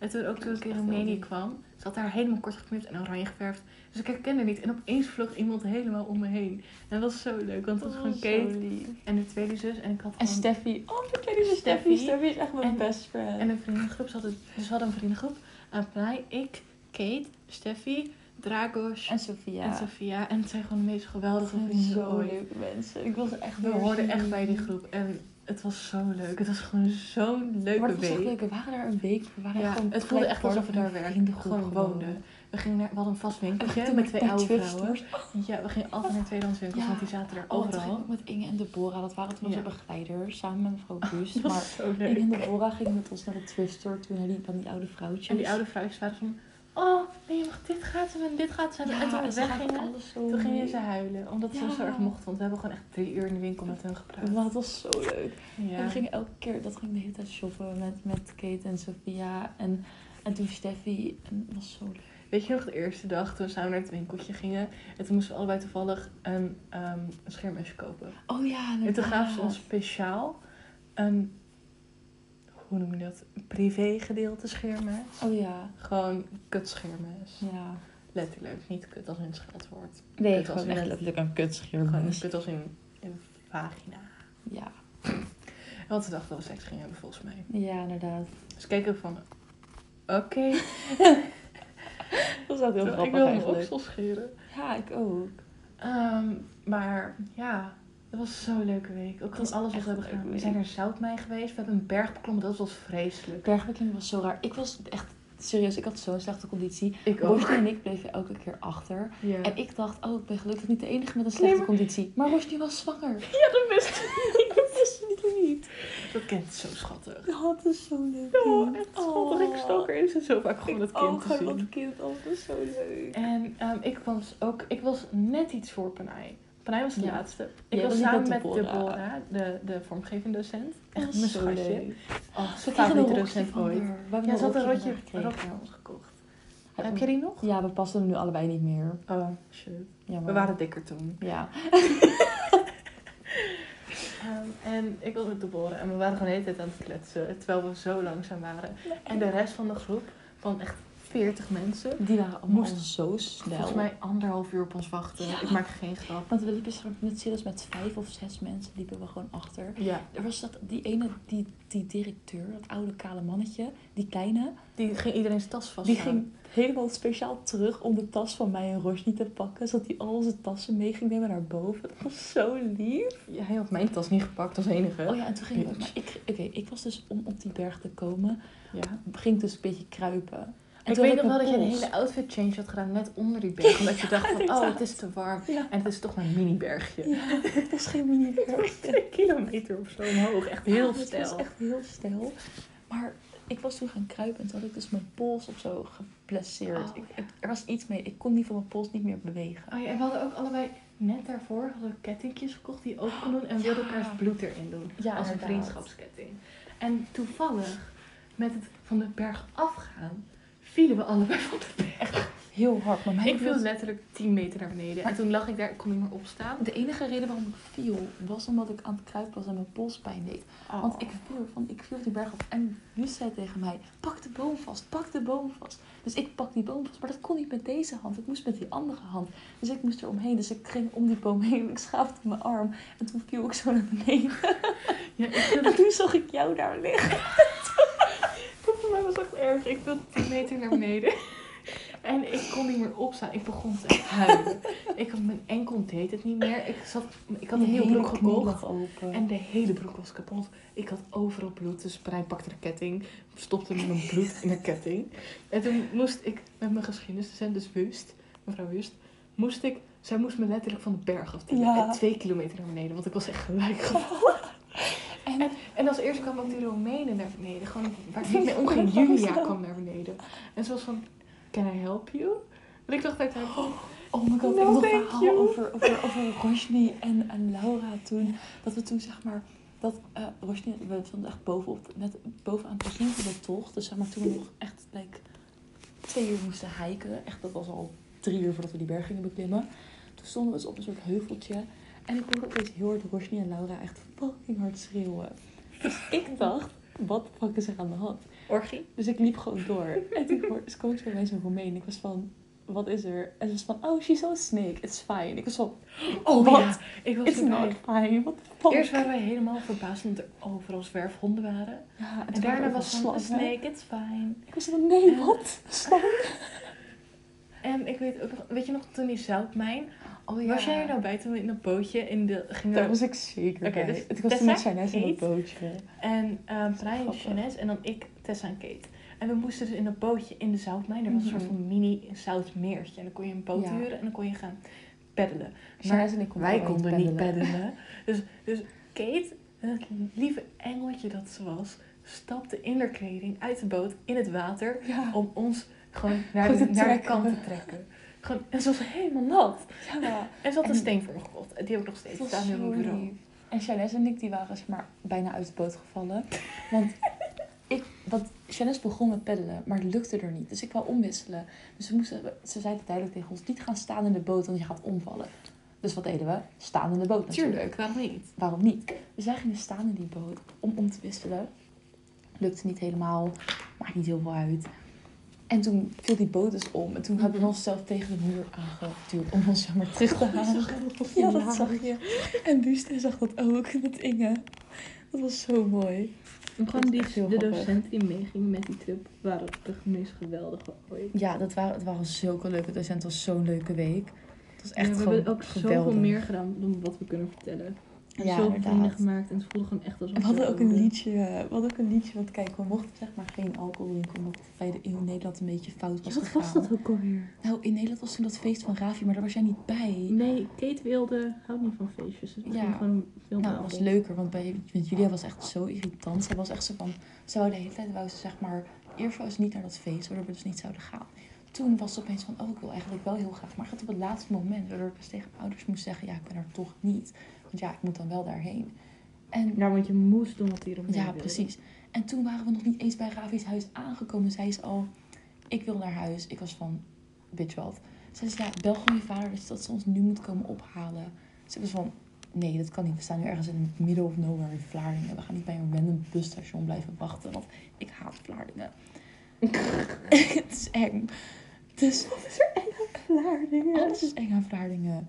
En toen ook toen ik in Roemenië kwam, had haar helemaal kort geknipt en oranje geverfd. Dus ik herkende haar niet. En opeens vloog iemand helemaal om me heen. En dat was zo leuk, want het was gewoon Kate en de tweede zus. En ik had En gewoon... Steffi. Oh, vertel je Steffi. Steffi. Steffi is echt mijn En- best friend. En een vriendengroep. Ze hadden, dus we hadden een vriendengroep. En mij, ik, Kate, Steffi, Dragos en Sophia. en Sofia. En het zijn gewoon de meest geweldige vrienden zo leuke mensen. Ik was echt We hoorden echt bij die groep. En het was zo leuk. Het was gewoon zo'n Maar leuke het was echt week. leuk. We waren daar een week. We waren Ja, gewoon het voelde echt alsof we daar werkten, gewoon woonden. We, gingen naar, we hadden een vast winkeltje met twee oude vrouwen. Ja, we gingen altijd naar tweedehands winkels, Ja. want die zaten er overal. ik met Inge en Deborah. Dat waren toen onze Ja. begeleiders. Samen met mevrouw. Dat Maar Inge en Deborah gingen met ons naar de thrift store. Toen naar die, van die oude vrouwtjes. En die oude vrouwtjes waren van... Oh, nee, mag dit gratis hebben en dit gratis hebben. en toen we ze weggingen, toen gingen ze huilen. Omdat ze ons zo erg mochten. Want we hebben gewoon echt drie uur in de winkel met hun gepraat. Maar het was zo leuk. En we gingen elke keer, dat ging de hele tijd shoppen met, met Kate en Sophia. En, en toen Steffi. En het was zo leuk. Weet je nog de eerste dag toen we samen naar het winkeltje gingen? En toen moesten we allebei toevallig een, ehm een schermesje kopen. Oh ja, En toen gaven ze ons speciaal een, hoe noem je dat? Een privé gedeelte schermes. Oh ja, Gewoon kutschermes. ja. Letterlijk, niet kut als in het scheldwoord. Nee, Kut gewoon echt letterlijk een Gewoon kutscherm. kut als in, in vagina. Ja. Want ze dachten dat we seks gingen hebben volgens mij. ja, inderdaad. Dus keken van, oké. Dat was ook heel ik grappig wil mijn oksel scheren. Ja, ik ook. Ehm, maar ja, dat was zo'n leuke week. Ook gewoon alles wat we hebben gedaan. We zijn naar Zoutmei geweest. We hebben een berg beklommen. Dat was vreselijk. Bergbeklimmen was zo raar. Ik was echt, serieus, ik had zo'n slechte conditie. Ik Roosje en ik bleven elke keer achter. Ja. En ik dacht, oh, ik ben gelukkig niet de enige met een slechte maar- conditie. Maar Roosje was zwanger. Ja, dat wist ik. dat wist je niet. Dat kind is zo schattig. Oh, dat is zo leuk. Oh, echt schattig. Ik stalk er eens zo vaak gewoon het kind oh, te zien. dat kind. Oh, dat is zo leuk. En ehm, ik was ook, ik was net iets voor Panay. Panay was de Ja. laatste. Ik Jij was samen met Deborah. Deborah, de, de vormgevende docent. Echt Dat mijn schatje. Oh, een favoriete docent van ooit. haar. We hebben Ja, ze had een rotje, van van gekocht. Heb je die nog? Ja, we passen hem nu allebei niet meer. Oh, shit. Jammer. We waren dikker toen. Ja. Ehm, en ik was met Deborah en we waren gewoon de hele tijd aan het kletsen. Terwijl we zo langzaam waren. En de rest van de groep, van echt 40 mensen, Die waren allemaal Moest- zo snel. volgens mij anderhalf uur op ons wachten. Ja. Ik maak geen grap. Want we liepen straks met serieus met vijf of zes mensen liepen we gewoon achter. Ja, Er was dat, die ene, die, die directeur, dat oude kale mannetje, die kleine, die ging iedereen zijn tas vast. die ging helemaal speciaal terug om de tas van mij en Rosny te pakken. Zodat hij al onze tassen mee ging nemen naar boven. Dat was zo lief. Ja, hij had mijn tas niet gepakt als enige. Oh ja, en toen ging ik maar ik, oké, ik was dus om op die berg te komen, Ja. ging dus een beetje kruipen. En ik toen weet nog wel dat je een hele outfit change had gedaan net onder die berg. Omdat je dacht van, oh, het is te warm. Ja. En het is toch maar een mini-bergje. Ja, het was geen mini-berg. Twee kilometer of zo omhoog. Echt heel Ja, Het was echt heel stijl. Maar ik was toen gaan kruipen en toen had ik dus mijn pols of zo geblesseerd. Oh, Ik- er was iets mee. Ik kon die van mijn pols niet meer bewegen. Oh ja, en we hadden ook allebei net daarvoor hadden we kettingjes gekocht die open kon doen. En we wilden elkaars bloed erin doen. Als een vriendschapsketting. En toevallig met het van de berg afgaan, vielen we allebei van de berg. Heel hard. Maar mijn Ik viel letterlijk 10 meter naar beneden. En toen lag ik daar, ik kon niet meer opstaan. De enige reden waarom ik viel, was omdat ik aan het kruipen was en mijn pols pijn deed. Want ik viel, van, ik viel die berg af en Luus zei tegen mij, pak de boom vast, pak de boom vast. Dus ik pak die boom vast, maar dat kon niet met deze hand. Ik moest met die andere hand. Dus ik moest er omheen. Dus ik ging om die boom heen en ik schaafde mijn arm. En toen viel ik zo naar beneden. Ja, ik En toen zag ik jou daar liggen. voor mij was het echt erg. Ik viel 10 meter naar beneden. En ik kon niet meer opstaan. Ik begon te huilen. Ik had mijn enkel deed het niet meer. Ik, zat, ik had een nieuwe broek gekocht. En de hele broek was kapot. Ik had overal bloed. Dus Brian pakte de ketting. Stopte mijn bloed in de ketting. En toen moest ik met mijn geschiedenisdocent, dus Wust, mevrouw Wust, moest ik... Zij moest me letterlijk van de berg. Ja. En twee kilometer naar beneden. Want ik was echt gelijk gevallen. En En als eerste kwam ook die Romeinen naar beneden. Gewoon waar ik niet mee omging. Julia kwam naar beneden. En ze was van, can I help you? En ik dacht uiteindelijk van, Oh my god, No, ik nog een verhaal you. over, over, over Roshni en, en Laura toen. Dat we toen zeg maar, dat Roshni, we stonden echt bovenop, net bovenaan het begin van de tocht. Dus zeg maar toen we nog echt like, twee uur moesten hiken. Echt, dat was al drie uur voordat we die berg gingen beklimmen. Toen stonden we dus op een soort heuveltje. En ik hoorde opeens heel hard Roshni en Laura echt fucking hard schreeuwen. Dus ik dacht, wat de fuck is er aan de hand? orgie? Dus ik liep gewoon door. En toen hoorde dus kwam ze bij mij zo'n Romein. Ik was van, wat is er? En ze was van, oh, she's so snake. It's fine. Ik was van, Oh Wat? ja, ik was it's not fine. What the fuck? Eerst waren wij helemaal verbaasd omdat er overal zwerfhonden waren. ja, En daarna was slangen. snake, it's fine. Ik was van, nee, En- wat? Slang? En ik weet ook nog, weet je nog toen die zoutmijn? Oh Was jij er nou bij toen we in een bootje in de gingen? Daar was ik zeker Oké, bij. dus Het was toen met Chinese in dat Kate. bootje. En uh, Brian. Jeannette en dan ik, Tessa en Kate. En we moesten dus in een bootje in de zoutmijn. Er was een Mhm. soort van mini zoutmeertje. En dan kon je een boot Ja. huren en dan kon je gaan peddelen. Chinese en ik konden Wij konden niet peddelen. Dus, dus Kate, het lieve engeltje dat ze was, stapte in haar kleding uit de boot in het water Ja. om ons gewoon naar, de, naar de kant te trekken. Gewoon, en ze was helemaal nat. ja. En ze had een En- steen voor me gekocht. Die heb ik nog steeds staan in mijn bureau. lief. En Chanez en ik die waren zeg maar bijna uit de boot gevallen. Want ik, Chanez begon met peddelen, maar het lukte er niet. Dus ik wou omwisselen. Dus we moesten, ze zeiden duidelijk tegen ons, niet gaan staan in de boot, want je gaat omvallen. Dus wat deden we? Staan in de boot natuurlijk. Tuurlijk, waarom niet? Waarom niet? Dus wij gingen staan in die boot om om te wisselen. Lukte niet helemaal, maakt niet heel veel uit. En toen viel die boot dus om. En toen hebben we onszelf tegen de muur aangeduwd om ons zeg maar terug te halen. Ja, dat zag je. En Buste zag dat ook met Inge. Dat was zo mooi. Gewoon die, de grappig. docenten die meegingen met die trip waren de meest geweldige ooit. Ja, dat waren, het waren zulke leuke docenten. Het was zo'n leuke week. Het was echt Ja, we gewoon hebben ook geweldig. zoveel meer gedaan dan wat we kunnen vertellen. Ja, zoveel vrienden gemaakt en het voelde gewoon echt alsof En we hadden ook een liedje. We hadden ook een liedje. Want kijk, we mochten zeg maar geen alcohol drinken. Omdat het bij de, in Nederland een beetje fout was Ja, wat gegaan. was dat ook alweer? Nou, in Nederland was toen dat feest van Ravi, maar daar was jij niet bij. Nee, Kate wilde, houdt niet van feestjes. Dus we Ja. gewoon veel Nou, dat was leuker, want bij Julia was echt zo irritant. Ze was echt zo van, ze wou de hele tijd, wou ze zeg maar, eerst ze niet naar dat feest, waardoor we dus niet zouden gaan. Toen was ze opeens van, oh, ik wil eigenlijk wel heel graag, maar het gaat op het laatste moment, waardoor ik dus tegen mijn ouders moest zeggen, ja, ik ben er toch niet. Want ja, ik moet dan wel daarheen. En Ja, want je moest doen wat hij erop ja, precies. En toen waren we nog niet eens bij Ravi's huis aangekomen. Zij is al, ik wil naar huis. Ik was van, bitch wat. Zij zei, ja, bel gewoon je vader dus dat ze ons nu moet komen ophalen. Dus ik was van, nee, dat kan niet. We staan nu ergens in het middle of nowhere in Vlaardingen. We gaan niet bij een random busstation blijven wachten, want ik haat Vlaardingen. het is eng. Dus, wat is er eng aan Vlaardingen? Alles is eng aan Vlaardingen.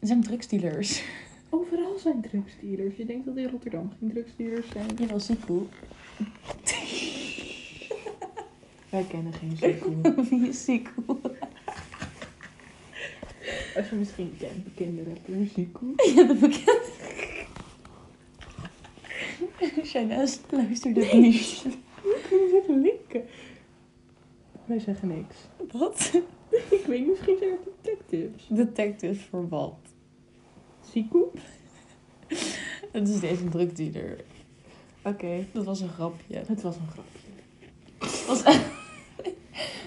Er zijn drugsdealers. Overal zijn drugsdealers. Je denkt dat in Rotterdam geen drugsdealers zijn. Jawel, Siku. Wij kennen geen Zico. Wie is Siku? Als je misschien kent, bekende rapper Zico. Ja, dat bekend. Chanez luisterde niet. Ik zit linken. Wij zeggen niks. Wat? Ik weet niet, misschien zijn het detectives. Detectives voor wat? Zico? Het is deze drugdealer. Oké, Dat was een grapje. het was een grapje. Dat was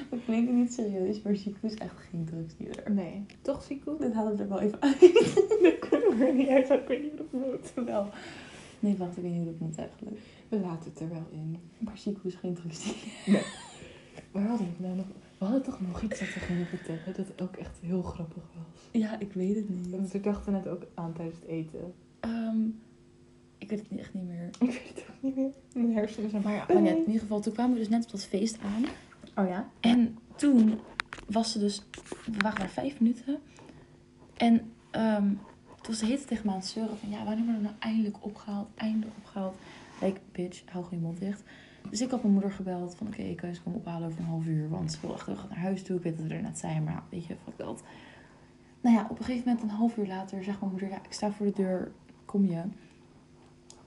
We klinken niet serieus, maar Siku is echt geen drugsdealer. Nee. Toch Zico? Dit halen we er wel even uit. Dat kunnen we er niet uit. Ik weet niet of het moet. Wel. Nee, wacht, ik weet niet hoe dat moet eigenlijk. We laten het er wel in. Maar ziek is geen drugsdealer. Waar hadden we het nou nog? We hadden toch nog iets dat we gingen vertellen dat ook echt heel grappig was. Ja, ik weet het niet. Want ik dacht er net ook aan tijdens het eten. Ehm, ik weet het echt niet meer. Ik weet het ook niet meer. Mijn hersenen zijn Maar ja, maar net, in ieder geval, toen kwamen we dus net op dat feest aan. Oh ja? En toen was ze dus... We waren daar vijf minuten. En ehm, toen was de hele tijd tegen me aan het zeuren van... Ja, wanneer worden we nou eindelijk opgehaald? Eindelijk opgehaald. Like, bitch, hou gewoon je mond dicht. Dus ik had mijn moeder gebeld van... Oké, ik kan je eens komen ophalen over een half uur. Want ze wil echt terug naar huis toe. Ik weet dat we er net zijn, maar ja, weet je, fuck dat. Nou ja, op een gegeven moment, een half uur later, zegt mijn moeder... Ja, ik sta voor de deur, kom je?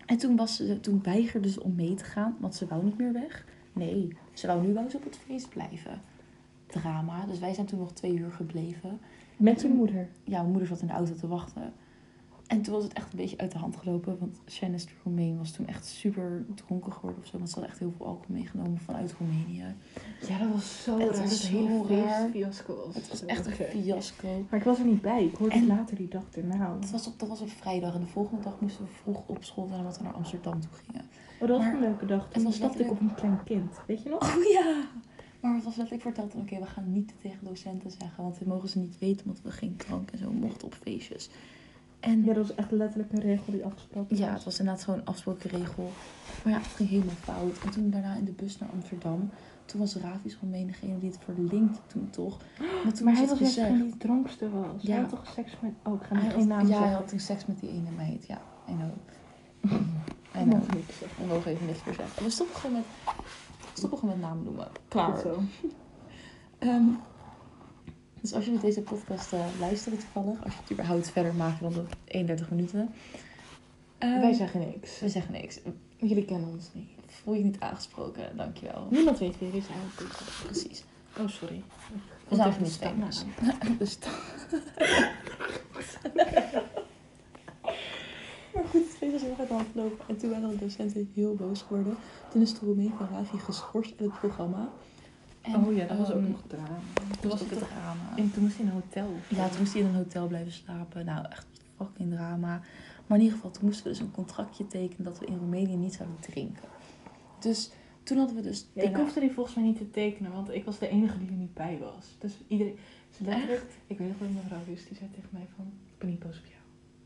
En toen, was ze, toen weigerde ze om mee te gaan, want ze wou niet meer weg. Nee, ze wou nu wou ze op het feest blijven. Drama. Dus wij zijn toen nog twee uur gebleven. Met je moeder. Ja, mijn moeder zat in de auto te wachten. En toen was het echt een beetje uit de hand gelopen. Want Shanice de Roemeen was toen echt super dronken geworden of zo. Want ze had echt heel veel alcohol meegenomen vanuit Roemenië. Ja, dat was zo Het raar. was Het hele zo raar. feestfiasco was. Het was echt een fiasco. Maar ik was er niet bij. Ik hoorde En- het later die dag erna. Dat was, op, dat was op vrijdag. En de volgende dag moesten we vroeg op school zijn omdat we naar Amsterdam toe gingen. Oh, dat was maar een leuke dag. Toen was stapte ik op een klein kind. Weet je nog? Oh ja! Maar het was letterlijk verteld, oké, we gaan niet tegen docenten zeggen, want we mogen ze niet weten, omdat we geen drank en zo mochten op feestjes. En Ja, dat was echt letterlijk een regel die afgesproken ja, het was inderdaad gewoon een afgesproken regel. Maar ja, het ging helemaal fout. En toen daarna in de bus naar Amsterdam, toen was Ravis gewoon menigene die het verlinkt toen toch. Maar toen Maar was hij was van die drankste was. Ja. Hij had toch seks met... Oh, ik ga Hij geen naam ja, hij had toen seks met die ene meid, ja. I know. I Ik know. We mogen even niks meer zeggen. We stoppen gewoon met, stoppen gewoon met namen noemen. Klaar. Goed zo. Ehm, dus als jullie deze podcast eh, luisteren toevallig, als je het überhaupt verder maakt dan de 31 minuten. ehm, Wij zeggen niks. we zeggen niks. Jullie kennen ons niet. Voel je niet aangesproken, dankjewel. Niemand weet wie er is eigenlijk. Precies. Oh, sorry. We zijn even nog niet famous. Dan- maar goed, het feest was heel uit de hand gelopen. En toen waren de docenten heel boos geworden. Toen is de Roemeen van Ravi geschorst uit het programma. En, oh ja, dat was ook ehm, nog drama. Toen was het drama. En toen moest hij in een hotel. Ja, toen moest hij in een hotel blijven slapen. Nou, echt fucking drama. Maar in ieder geval, toen moesten we dus een contractje tekenen dat we in Roemenië niet zouden drinken. Dus toen hadden we dus... Ja, ik hoefde die volgens mij niet te tekenen, want ik was de enige die er niet bij was. Dus iedereen... Letterlijk, ik weet nog wel, mevrouw Rus, die zei tegen mij van... Ik ben niet boos op jou.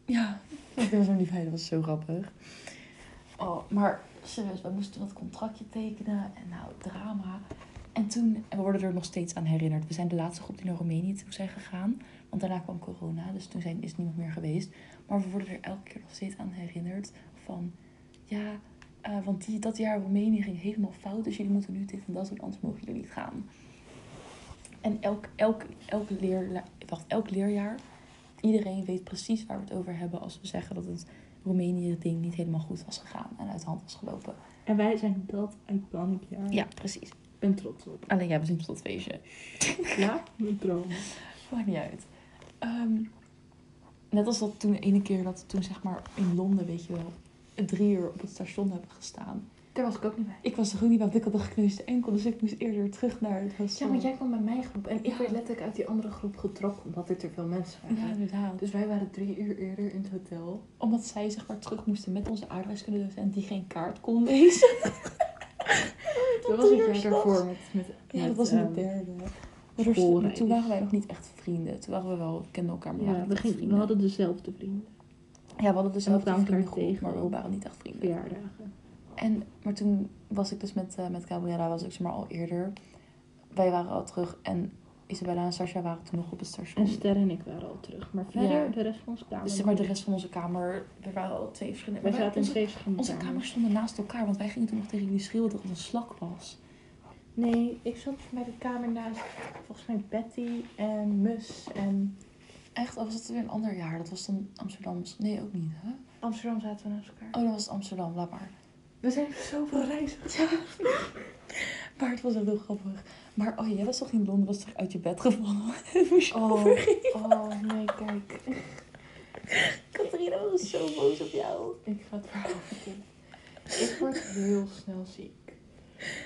Ja, ik was er niet bij. Dat was zo grappig. Oh, maar serieus, we moesten dat contractje tekenen. En nou, drama. En toen, en we worden er nog steeds aan herinnerd. We zijn de laatste groep die naar Roemenië toe zijn gegaan. Want daarna kwam corona, dus toen zijn, is niemand meer geweest. Maar we worden er elke keer nog steeds aan herinnerd van... Ja, eh, want die, dat jaar Roemenië ging helemaal fout. Dus jullie moeten nu dit en dat doen, anders mogen jullie niet gaan. En elk, elk, elk, leer, wacht, elk leerjaar iedereen weet precies waar we het over hebben als we zeggen dat het Roemenië-ding niet helemaal goed was gegaan en uit de hand was gelopen. En wij zijn dat uit Pannenjaar. Ja, precies. Ik ben trots op. Alleen jij niet op dat feestje. Ja, mijn droom. Maakt niet uit. Ehm, net als dat toen de ene keer dat we toen zeg maar in Londen, weet je wel, drie uur op het station hebben gestaan. Daar was ik ook niet bij. Ik was er ook niet bij, want ik had een gekneusde enkel, dus ik moest eerder terug naar het Ja, hostel. maar jij kwam bij mijn groep. En ik Ja. werd letterlijk uit die andere groep getrokken, omdat er te veel mensen waren. Ja, inderdaad. Dus wij waren drie uur eerder in het hotel. Omdat zij zeg maar terug moesten met onze aardrijkskundedocent die geen kaart kon lezen. Dat was het jaar daarvoor met, met, Ja, met, dat was in de ehm, derde. Maar toen waren wij nog niet echt vrienden. Toen waren we wel, we kenden elkaar, maar we Ja, we, gingen, vrienden. hadden dezelfde vrienden. Ja, we hadden dezelfde vriendengroep, tegen maar we waren niet echt vrienden. Verjaardagen. En, maar toen was ik dus met, eh met Gabriella, was ik zeg maar al eerder. Wij waren al terug en Isabella en Sasha waren toen nog op het station. En Ster en ik waren al terug. Maar verder, Ja. de rest van onze kamer. Dus zeg maar de rest van onze kamer, er waren al twee verschillende... Wij zaten in twee verschillende onze kamers. stonden naast elkaar, want wij gingen toen nog tegen jullie schreeuwen dat het een slak was. Nee, ik zat bij de kamer naast volgens mij Betty en Mus en Echt, of was het weer een ander jaar? Dat was dan Amsterdam. Nee, ook niet, hè? Amsterdam zaten we naast elkaar. Oh, dat was Amsterdam, laat maar. We zijn zoveel reizen gegaan. Maar het was echt heel grappig. Maar oh, jij was toch in Londen, was toch uit je bed gevallen? Moest je Oh, oh nee, kijk. Catharina was zo boos op jou. Ik ga het verhaal vertellen. Ik word heel snel ziek.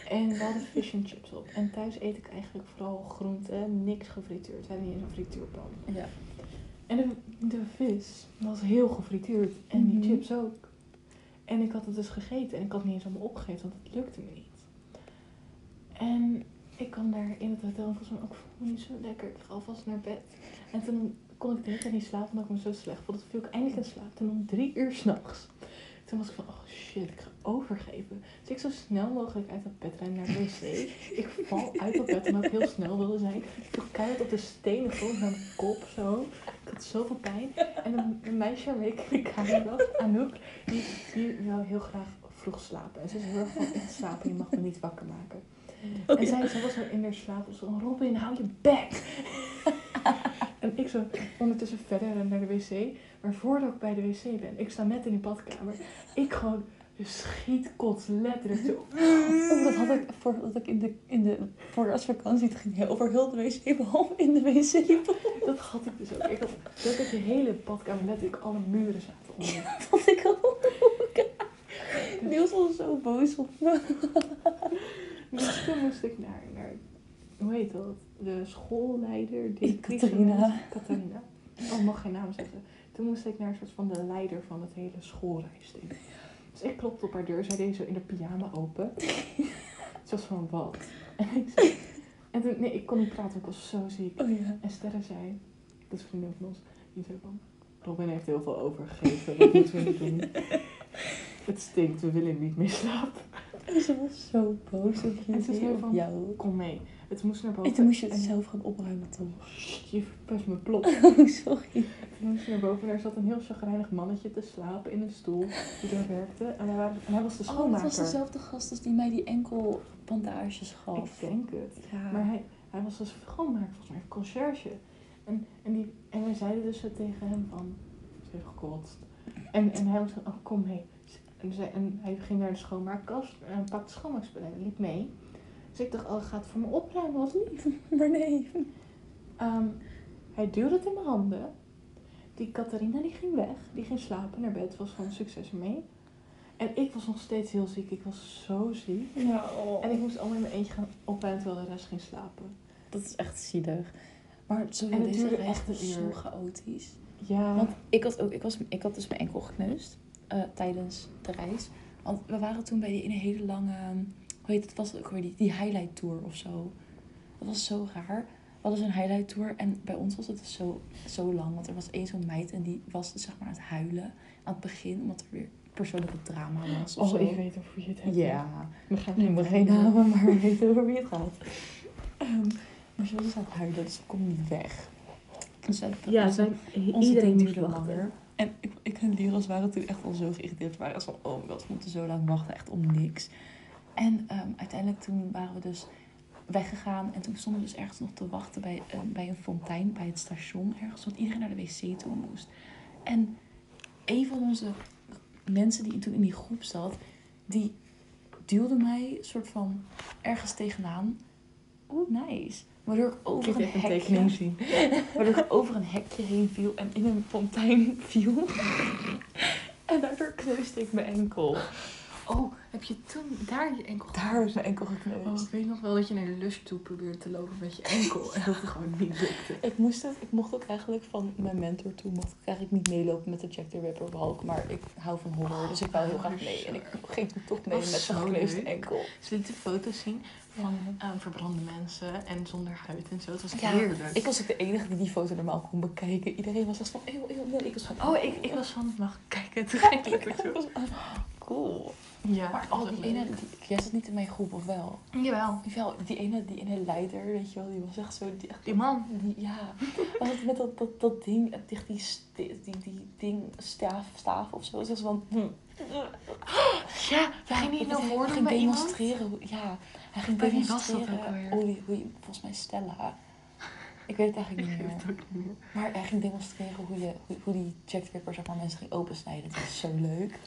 En we hadden fish and chips op. En thuis eet ik eigenlijk vooral groente, niks gefrituurd. We hebben niet eens een frituurpan. Ja. En de, de vis was heel gefrituurd. En die Mhm. chips ook. En ik had het dus gegeten en ik had het niet eens allemaal opgegeten, want het lukte me niet. En ik kwam daar in het hotel en van, oh, ik voel niet zo lekker, ik ga alvast naar bed. En toen kon ik de hele tijd niet slapen omdat ik me zo slecht voelde. Toen viel ik eindelijk in slaap. Toen om drie uur s'nachts. Toen was ik van, oh shit, ik ga overgeven. Dus ik zo snel mogelijk uit dat bed rennen naar de wc. Ik val uit dat bed omdat ik heel snel wilde zijn. Ik viel keihard op de stenen grond naar mijn kop zo. Ik had zoveel pijn. En een, een meisje waarmee ik in de kamer was, Anouk, die, die wil heel graag vroeg slapen. En ze is heel erg van, ik slapen, je mag me niet wakker maken. Oh, En zij, zij was zo in haar slaap. Zo, Robin, hou je bek. en ik zo ondertussen verder naar de wc. Maar voordat ik bij de wc ben, ik sta net in die badkamer. Ik gewoon de schietkot letterlijk zo. Oh, dat had ik voordat ik in de, in de voorjaarsvakantie ging over heel de wc, behalve in de wc. Dat had ik dus ook. Ik had dat ik de hele badkamer letterlijk alle muren zaten onder. vond ik ook. Niels was zo boos op me. Dus toen moest ik naar, naar hoe heet dat? De schoolleider, directrice. Catharina. Catharina. Oh, ik mag geen naam zeggen. Toen moest ik naar een soort van de leider van het hele schoolreisding. Dus ik klopte op haar deur. Zij deed zo in de pyjama open. Ze was van, wat? En ik zei... En toen, nee, ik kon niet praten, ik was zo ziek. Oh ja. En Sterre zei, dat is vriendin van ons, die zei van... Robin heeft heel veel overgegeven, wat moeten we doen? Het stinkt, we willen niet meer slapen. En ze was zo boos op En ze je zei op van- jou. Kom mee. Het moest naar boven. En toen moest je het En- zelf gaan opruimen, toch? Je verpest mijn plot. Oh, sorry. Toen moest je naar boven en er zat een heel chagrijnig mannetje te slapen in een stoel die daar werkte. En hij, waren, en hij was de Oh, dat schoonmaker. was dezelfde gast als die mij die enkelbandages Ik gaf. denk het. Ja. Maar hij, hij was dus schoonmaker, volgens mij, conciërge. En, en, die, en wij zeiden dus zo tegen hem van, ze heeft gekotst. En, en hij was van, oh kom mee. En, zei, en hij ging naar de schoonmaakkast en pakte schoonmaakspullen en liep mee. Dus ik dacht, oh, hij gaat voor me opruimen, wat lief. Maar nee. Ehm, hij duwde het in mijn handen. Die Catharina die ging weg. Die ging slapen naar bed. Was gewoon succes ermee. En ik was nog steeds heel ziek. Ik was zo ziek. Ja, En ik moest allemaal in mijn eentje gaan opruimen terwijl de rest ging slapen. dat is echt zielig. Maar zo En het duurde echt een zo chaotisch. Ja. Want ik had, ook, ik, was, ik had dus mijn enkel gekneusd eh, tijdens de reis. Want we waren toen bij die in een hele lange, hoe heet het, was het ook weer die, die highlight tour of zo. Dat was zo raar. We hadden zo'n highlight tour en bij ons was het dus zo, zo lang. Want er was één zo'n meid en die was dus zeg maar aan het huilen aan het begin. Omdat er weer persoonlijke drama was of oh, zo. ik weet over wie je het hebt. Ja, We gaan geen namen, maar we weten over wie het gaat. Ehm, maar ze was dus aan het huilen, dus ze kon niet weg. Dus zij- Ja, zijn, onze iedereen moest duurde wachten. langer. En ik, ik en Liros waren toen echt al zo geïrriteerd. We waren echt van, oh my god, we moeten zo lang wachten. Echt om niks. En ehm, uiteindelijk toen waren we dus weggegaan. En toen stonden we dus ergens nog te wachten bij, eh, bij een fontein. Bij het station ergens. Want iedereen naar de wc toe moest. En een van onze mensen die toen in die groep zat. Die duwde mij soort van ergens tegenaan. Oeh, nice. Waardoor ik over een hekje... zien. Waardoor ik over een hekje heen viel en in een fontein viel. en daardoor kneusde ik mijn enkel. Oh, heb je toen daar je enkel Daar is mijn enkel Oh, gekneusd. ik weet nog wel dat je naar de lush toe probeerde te lopen met je enkel. En dat het gewoon niet lukte. Ik, moest het, ik mocht ook eigenlijk van mijn mentor toe mocht ik eigenlijk niet meelopen met de Jack the Ripper behalve. Maar ik hou van horror, dus ik wou heel graag mee. En ik ging toen toch mee Dat met zo'n zo gekneusde enkel. Ze lieten foto's zien van Ja. eh, verbrande mensen en zonder huid en zo. Het was Ja, heerlijk. Ik was ook de enige die die foto normaal kon bekijken. Iedereen was echt van, eeuw, eeuw, nee. Ik was van, Oh, ik, ik was van, mag kijken? Toen ging ik Ik was van, cool. Ja, Maar oh, die ene, die, jij zat niet in mijn groep, of wel? Jawel. Wel, die ene, die ene leider, weet je wel, die was echt zo... Die, echt, Die man. die, ja, was het met dat, dat, dat ding, dicht die, die, die ding, staaf, staaf of zo. Zo van... Hm. Ja, gingen ik niet nog ging woorden bij iemand. demonstreren. hoe- Ja, hij ging Bij wie was dat demonstreren. ook alweer? je, volgens mij Stella. Ik weet het eigenlijk niet meer. het ook niet meer. Maar hij ging demonstreren hoe, je, hoe, hoe die Jack the Ripper zeg maar, mensen ging opensnijden. Dat was zo leuk.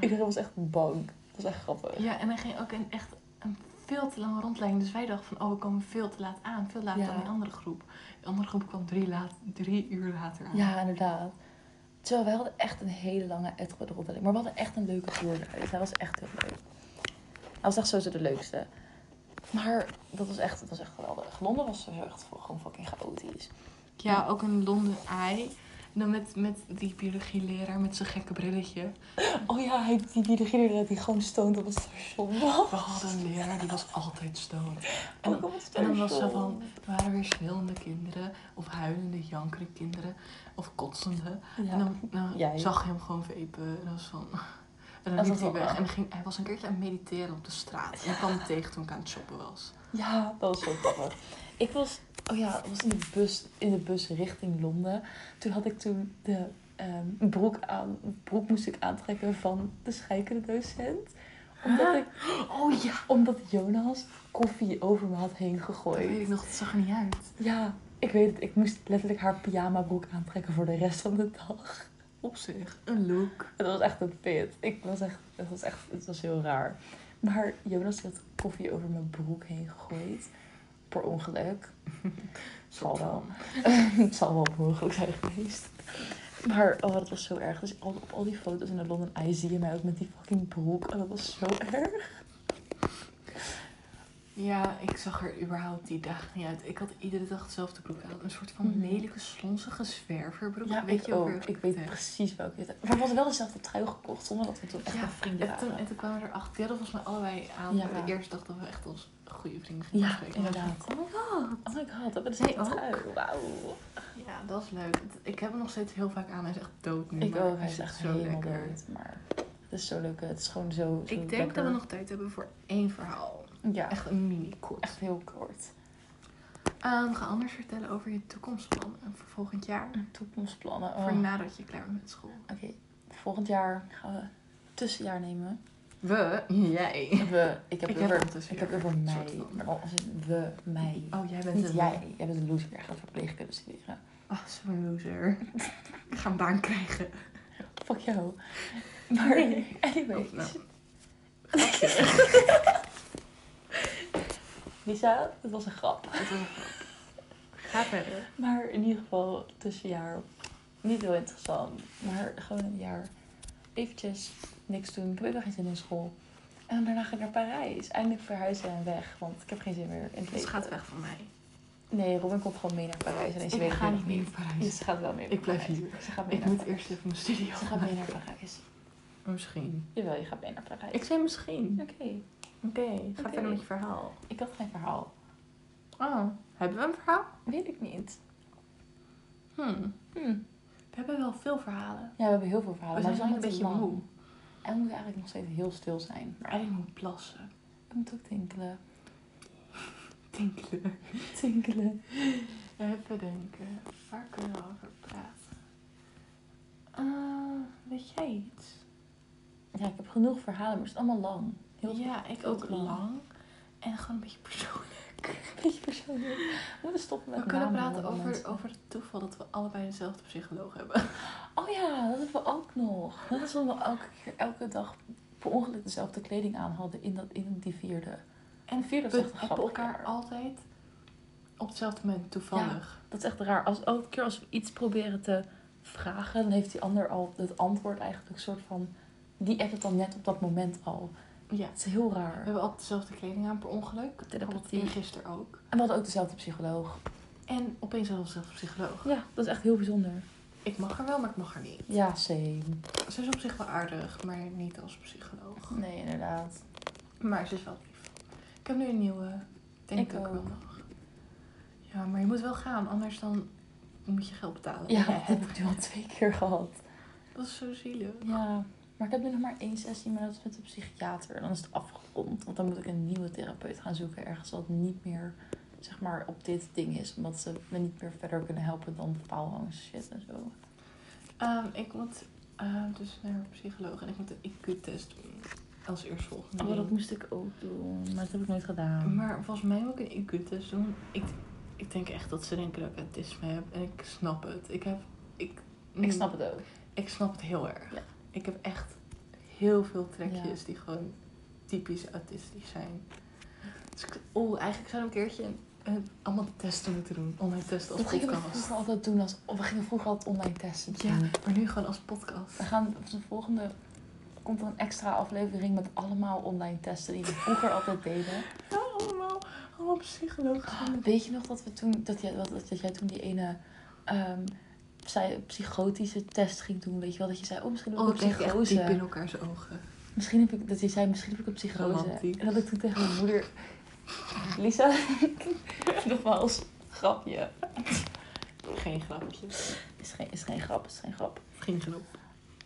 Iedereen was echt bang. Dat was echt grappig. Ja, en hij ging ook een, echt een veel te lange rondleiding. Dus wij dachten van, oh, we komen veel te laat aan. Veel later Ja. dan die andere groep. De andere groep kwam drie, laat, drie uur later aan. Ja, inderdaad. Terwijl wij hadden echt een hele lange uitgebreide rondleiding. Maar we hadden echt een leuke. Dus hij was echt heel leuk. Hij was echt sowieso de leukste. Maar dat was echt, dat was echt geweldig. Londen was echt gewoon fucking chaotisch. Ja, ook in Londen Eye. Dan met, met die biologieleraar met zijn gekke brilletje. Oh ja, hij, die biologieleraar die gewoon stoont op het station was. We hadden een leraar die was altijd stoned. En, het en dan was station. van, er waren weer schreeuwende kinderen. Of huilende, jankende kinderen. Of kotsende. Ja. En dan, dan Jij. zag je hem gewoon vapen. En dat was van... En dan liep hij weg. En dan ging, hij was een keertje aan het mediteren op de straat. En ik kwam hem tegen toen ik aan het shoppen was. Ja, dat was zo grappig. Ik was, oh ja, was in de bus, in de bus richting Londen. Toen had ik toen de ehm, broek aan, broek moest ik aantrekken van de scheikende docent. Omdat, ik, Oh ja! omdat Jonas koffie over me had heen Dat weet gegooid. ik nog, het zag er niet uit. Ja, ik weet het. Ik moest letterlijk haar pyjama broek aantrekken voor de rest van de dag. Op zich, een look. Het was echt een fit. Ik was echt, het was echt, het was heel raar. Maar Jonas had koffie over mijn broek heen gegooid. Per ongeluk. Zal wel. het zal wel ongeluk zijn geweest. Maar oh, dat was zo erg. Dus al- op al die foto's in de London Eye zie je mij ook met die fucking broek. En dat was zo erg. Ja, ik zag er überhaupt die dag niet uit. Ik had iedere dag dezelfde broek aan. Een soort van Mhm. lelijke, slonzige zwerverbroek. Ja, weet ik je ook? weer Ik weet het precies welke het. Maar we hadden wel dezelfde trui gekocht. Zonder dat we toen echt Ja, vrienden En toen, en toen kwamen we erachter. Hadden volgens mij allebei aan. Ja. De eerste dag dat we echt als goede vrienden Ja, inderdaad. Oh my god. Oh my god, dat Zij dezelfde ook? trui. Wauw. Ja, dat is leuk. Ik heb hem nog steeds heel vaak aan. Hij is echt dood nu. Ik maar ook. Hij is echt zo lekker. dood. Maar het is zo leuk. Het is gewoon zo, zo Ik denk lekker. dat we nog tijd hebben voor één verhaal. Ja, Echt een mini-kort. echt heel kort. Ehm, ga anders vertellen over je toekomstplannen voor volgend jaar. Toekomstplannen. Oh. Voor nadat je klaar bent met school. Oké, volgend jaar gaan we tussenjaar nemen. We? Jij. We, ik heb Ik het heb over, ik heb het over mij. in we, mij. Oh, jij bent Niet een... jij. Jij bent een loser. Jij gaat verpleegkunde studeren. Oh, zo'n loser. ik ga een baan krijgen. Fuck jou. Maar Nee. anyway. Oh, nou. Lisa, het was een grap. Dat was een grap. Ga verder. Maar in ieder geval tussenjaar. Niet heel interessant. Maar gewoon een jaar. Eventjes niks doen. Ik heb even geen zin in school. En daarna ga ik naar Parijs. Eindelijk verhuizen en weg. Want ik heb geen zin meer in het Dus leven. gaat weg van mij. Nee, Robin komt gewoon mee naar Parijs. Alleen ze Ik weet het ga nog niet mee naar Ja, Parijs. ze gaat wel mee. Ik blijf naar hier. Parijs. Ze gaat mee Ik naar moet Parijs. eerst even mijn studio Ze gaat mee naar Parijs. Misschien. Jawel, je gaat mee naar Parijs. Ik zei misschien. Oké. Oké, ga Oké. verder met je verhaal. Ik had geen verhaal. Oh, hebben we een verhaal? Weet ik niet. Hmm. Hm. We hebben wel veel verhalen. Ja, we hebben heel veel verhalen. We maar zijn een zijn beetje lang. moe. En we moeten eigenlijk nog steeds heel stil zijn. Maar ik moet plassen. Ik moet ook tinkelen. Tinkelen. Tinkelen. Even denken. Waar kunnen we over praten? Ah, weet jij iets? Ja, ik heb genoeg verhalen, maar het is allemaal lang. Heel ja, ik ook lang. lang. En gewoon een beetje persoonlijk. Beetje persoonlijk. We moeten stoppen met We kunnen praten over, over het toeval dat we allebei dezelfde psycholoog hebben. Oh ja, dat hebben we ook nog. Dat is omdat we elke keer, elke dag per ongeluk dezelfde kleding aan hadden in, dat, in die vierde. En vierde we hebben elkaar altijd op hetzelfde moment toevallig. Dat is echt raar. Als, elke keer als we iets proberen te vragen, dan heeft die ander al het antwoord eigenlijk een soort van... Die appt het dan net op dat moment al. Ja. Het is heel We raar. hebben altijd dezelfde kleding aan per ongeluk. Telepathie. En gisteren ook. En we hadden ook dezelfde psycholoog. En opeens hadden we dezelfde psycholoog. Ja, dat is echt heel bijzonder. Ik mag er wel, maar ik mag er niet. Ja, same. Ze is op zich wel aardig, maar niet als psycholoog. Nee, inderdaad. Maar ze is wel lief. Ik heb nu een nieuwe. Denk Ik ik ook wel nog. Ja, maar je moet wel gaan, anders dan moet je geld betalen. Ja, dat heb ik nu al twee keer gehad. Dat is zo zielig. Ja, maar ik heb nu nog maar één sessie, maar dat is met de psychiater. Dan is het afgerond, want dan moet ik een nieuwe therapeut gaan zoeken. Ergens wat niet meer, zeg maar, op dit ding is. Omdat ze me niet meer verder kunnen helpen dan faalangst shit en zo. Ehm, ik moet ehm, dus naar een psycholoog en ik moet een IQ-test doen. Als eerstvolgende. Oh, dat moest ik ook doen, maar dat heb ik nooit gedaan. Maar volgens mij moet ik een IQ-test doen. Ik, ik denk echt dat ze denken dat ik autisme heb. En ik snap het. Ik heb... Ik, Ik snap het ook. Ik snap het heel erg. Ja. Ik heb echt heel veel trekjes die gewoon typisch autistisch zijn. Dus ik, oh, eigenlijk zou ik een keertje een, allemaal testen moeten doen. Online testen als Dat gingen we podcast. vroeger altijd doen als... Of we gingen vroeger altijd online testen Ja, maar nu gewoon als podcast. We gaan op de volgende... Komt er een extra aflevering met allemaal online testen die we vroeger altijd deden. Ja, allemaal, allemaal psychologen. Ah, weet je nog dat we toen... Dat jij, dat, dat jij toen die ene... ehm, psychotische test ging doen. Weet je wel, dat je zei, oh misschien heb ik Oh, een psychose. diep in elkaars ogen. Misschien heb ik, dat je zei, misschien heb ik een psychose. Romantisch. En dat ik toen tegen mijn moeder, Lisa, nogmaals, grapje. Geen grapje. Is geen, is geen grap, is geen grap. Geen grap.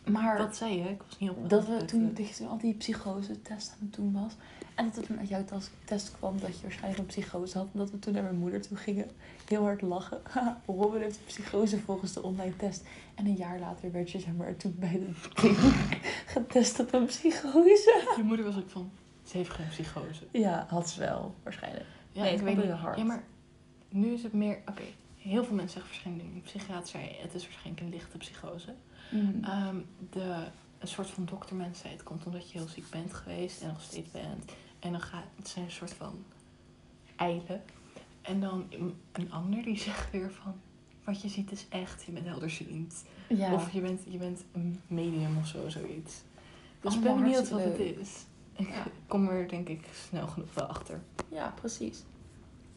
Maar Wat zei je? Ik was niet op. dat, we toen, dat je toen al die psychose test aan het doen was. En dat toen uit jouw test kwam dat je waarschijnlijk een psychose had. En dat we toen naar mijn moeder toe gingen. Heel hard lachen. Robin heeft een psychose volgens de online test. En een jaar later werd je zeg maar toen bij de kliniek getest op een psychose. Je moeder was ook van. Ze heeft geen psychose. Ja, had ze wel, waarschijnlijk. Ja, Nee, ik weet niet. hart. Ja, maar nu is het meer. Oké, heel veel mensen zeggen waarschijnlijk. Een psychiater zei het is waarschijnlijk een lichte psychose. Mm. Ehm, de, een soort van doktermens zei het komt omdat je heel ziek bent geweest en nog steeds bent. En dan gaat het zijn een soort van eilen. En dan een- ander die zegt weer van wat je ziet is echt, je bent helderziend. ja. Of je bent, je bent een medium of zo, zoiets. Dus ik Allemaal ben benieuwd wat het is. Ik Ja. kom er denk ik snel genoeg wel achter. ja, precies.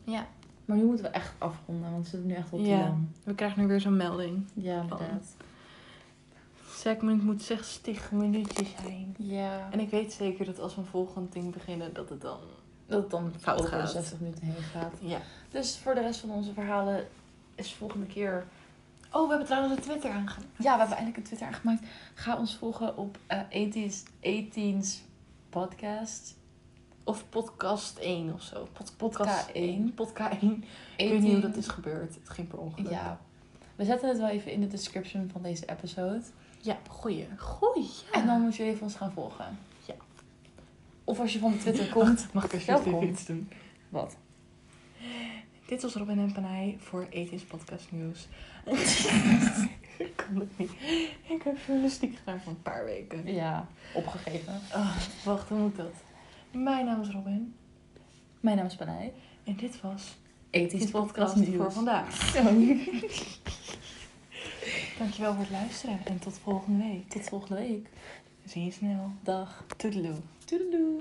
Ja. Maar nu moeten we echt afronden, want we zitten nu echt op Ja. lang. We krijgen nu weer zo'n melding. Ja, inderdaad. Segment moet 60 minuutjes zijn. Ja. En ik weet zeker dat als we een volgend ding beginnen, dat het dan... dat het dan Fout over de gaat. 60 minuten heen gaat. Ja. Dus voor de rest van onze verhalen is volgende keer... Oh, we hebben trouwens een Twitter aangemaakt. Ja, we hebben eindelijk een Twitter aangemaakt. Ga ons volgen op eh 18's, 18's podcast. Of podcast 1 of zo. Pod, Podca 1. Podca 1. Ik weet niet hoe dat is gebeurd. Het ging per ongeluk. Ja. We zetten het wel even in de description van deze episode. Ja, goeie. Goeie, ja. En dan moet je even ons gaan volgen. Ja. Of als je van de Twitter komt. Mag ik alsjeblieft iets doen? Wat? Dit was Robin en Panay voor Ethisch Podcast Nieuws. ik kan het niet. Ik heb journalistiek gedaan voor een paar weken. Ja, opgegeven. Ah, wacht, hoe moet dat? Mijn naam is Robin. Mijn naam is Panay. En dit was Ethisch Ethisch podcast Podcast nieuws. voor vandaag. Dankjewel voor het luisteren en tot volgende week. Tot volgende week. Zie je snel. Dag. Toedeloe. Doei.